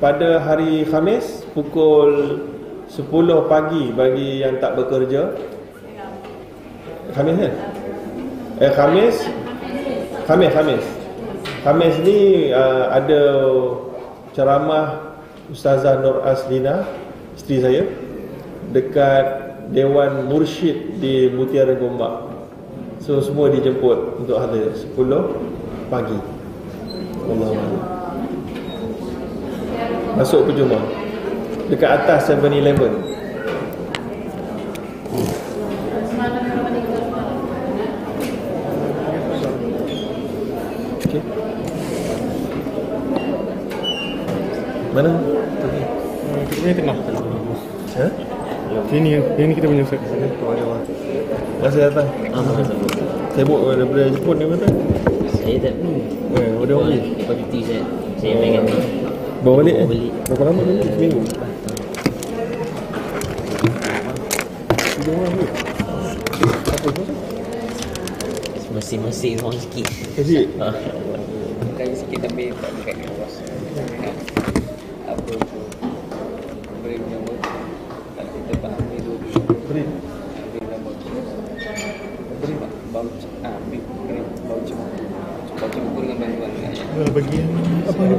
pada hari Khamis pukul 10 pagi bagi yang tak bekerja. Khamis kan? Eh Khamis? Khamis Khamis. Khamis ni uh, ada ceramah Ustazah Nur Aslina isteri saya dekat Dewan Mursyid di Mutiara Gombak. So semua dijemput untuk hadir 10 pagi. Allah Masuk percuma. Dekat atas 7-Eleven Mana? Kita punya tengah. Ha? Sini, ini kita punya set. Masa datang. Ah, masa Sibuk ke daripada Jepun ni kata? Saya tak perlu Eh, ada orang beli. Berhenti saya Saya main kat ni Bawa balik eh? Berapa lama beli? Seminggu. Tiga orang beli. Apa tu? Masing-masing orang sikit Kasi. Ah, Bukan sikit tapi tak dekat dengan bos Apa tu Beri nama Tak kita faham ni tu Beri. Beri nama Beri Bau Ah beri Beri Bau cemur Bau Bagian apa ni?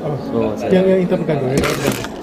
Apa? Oh, Yang yang pegang tu. ya?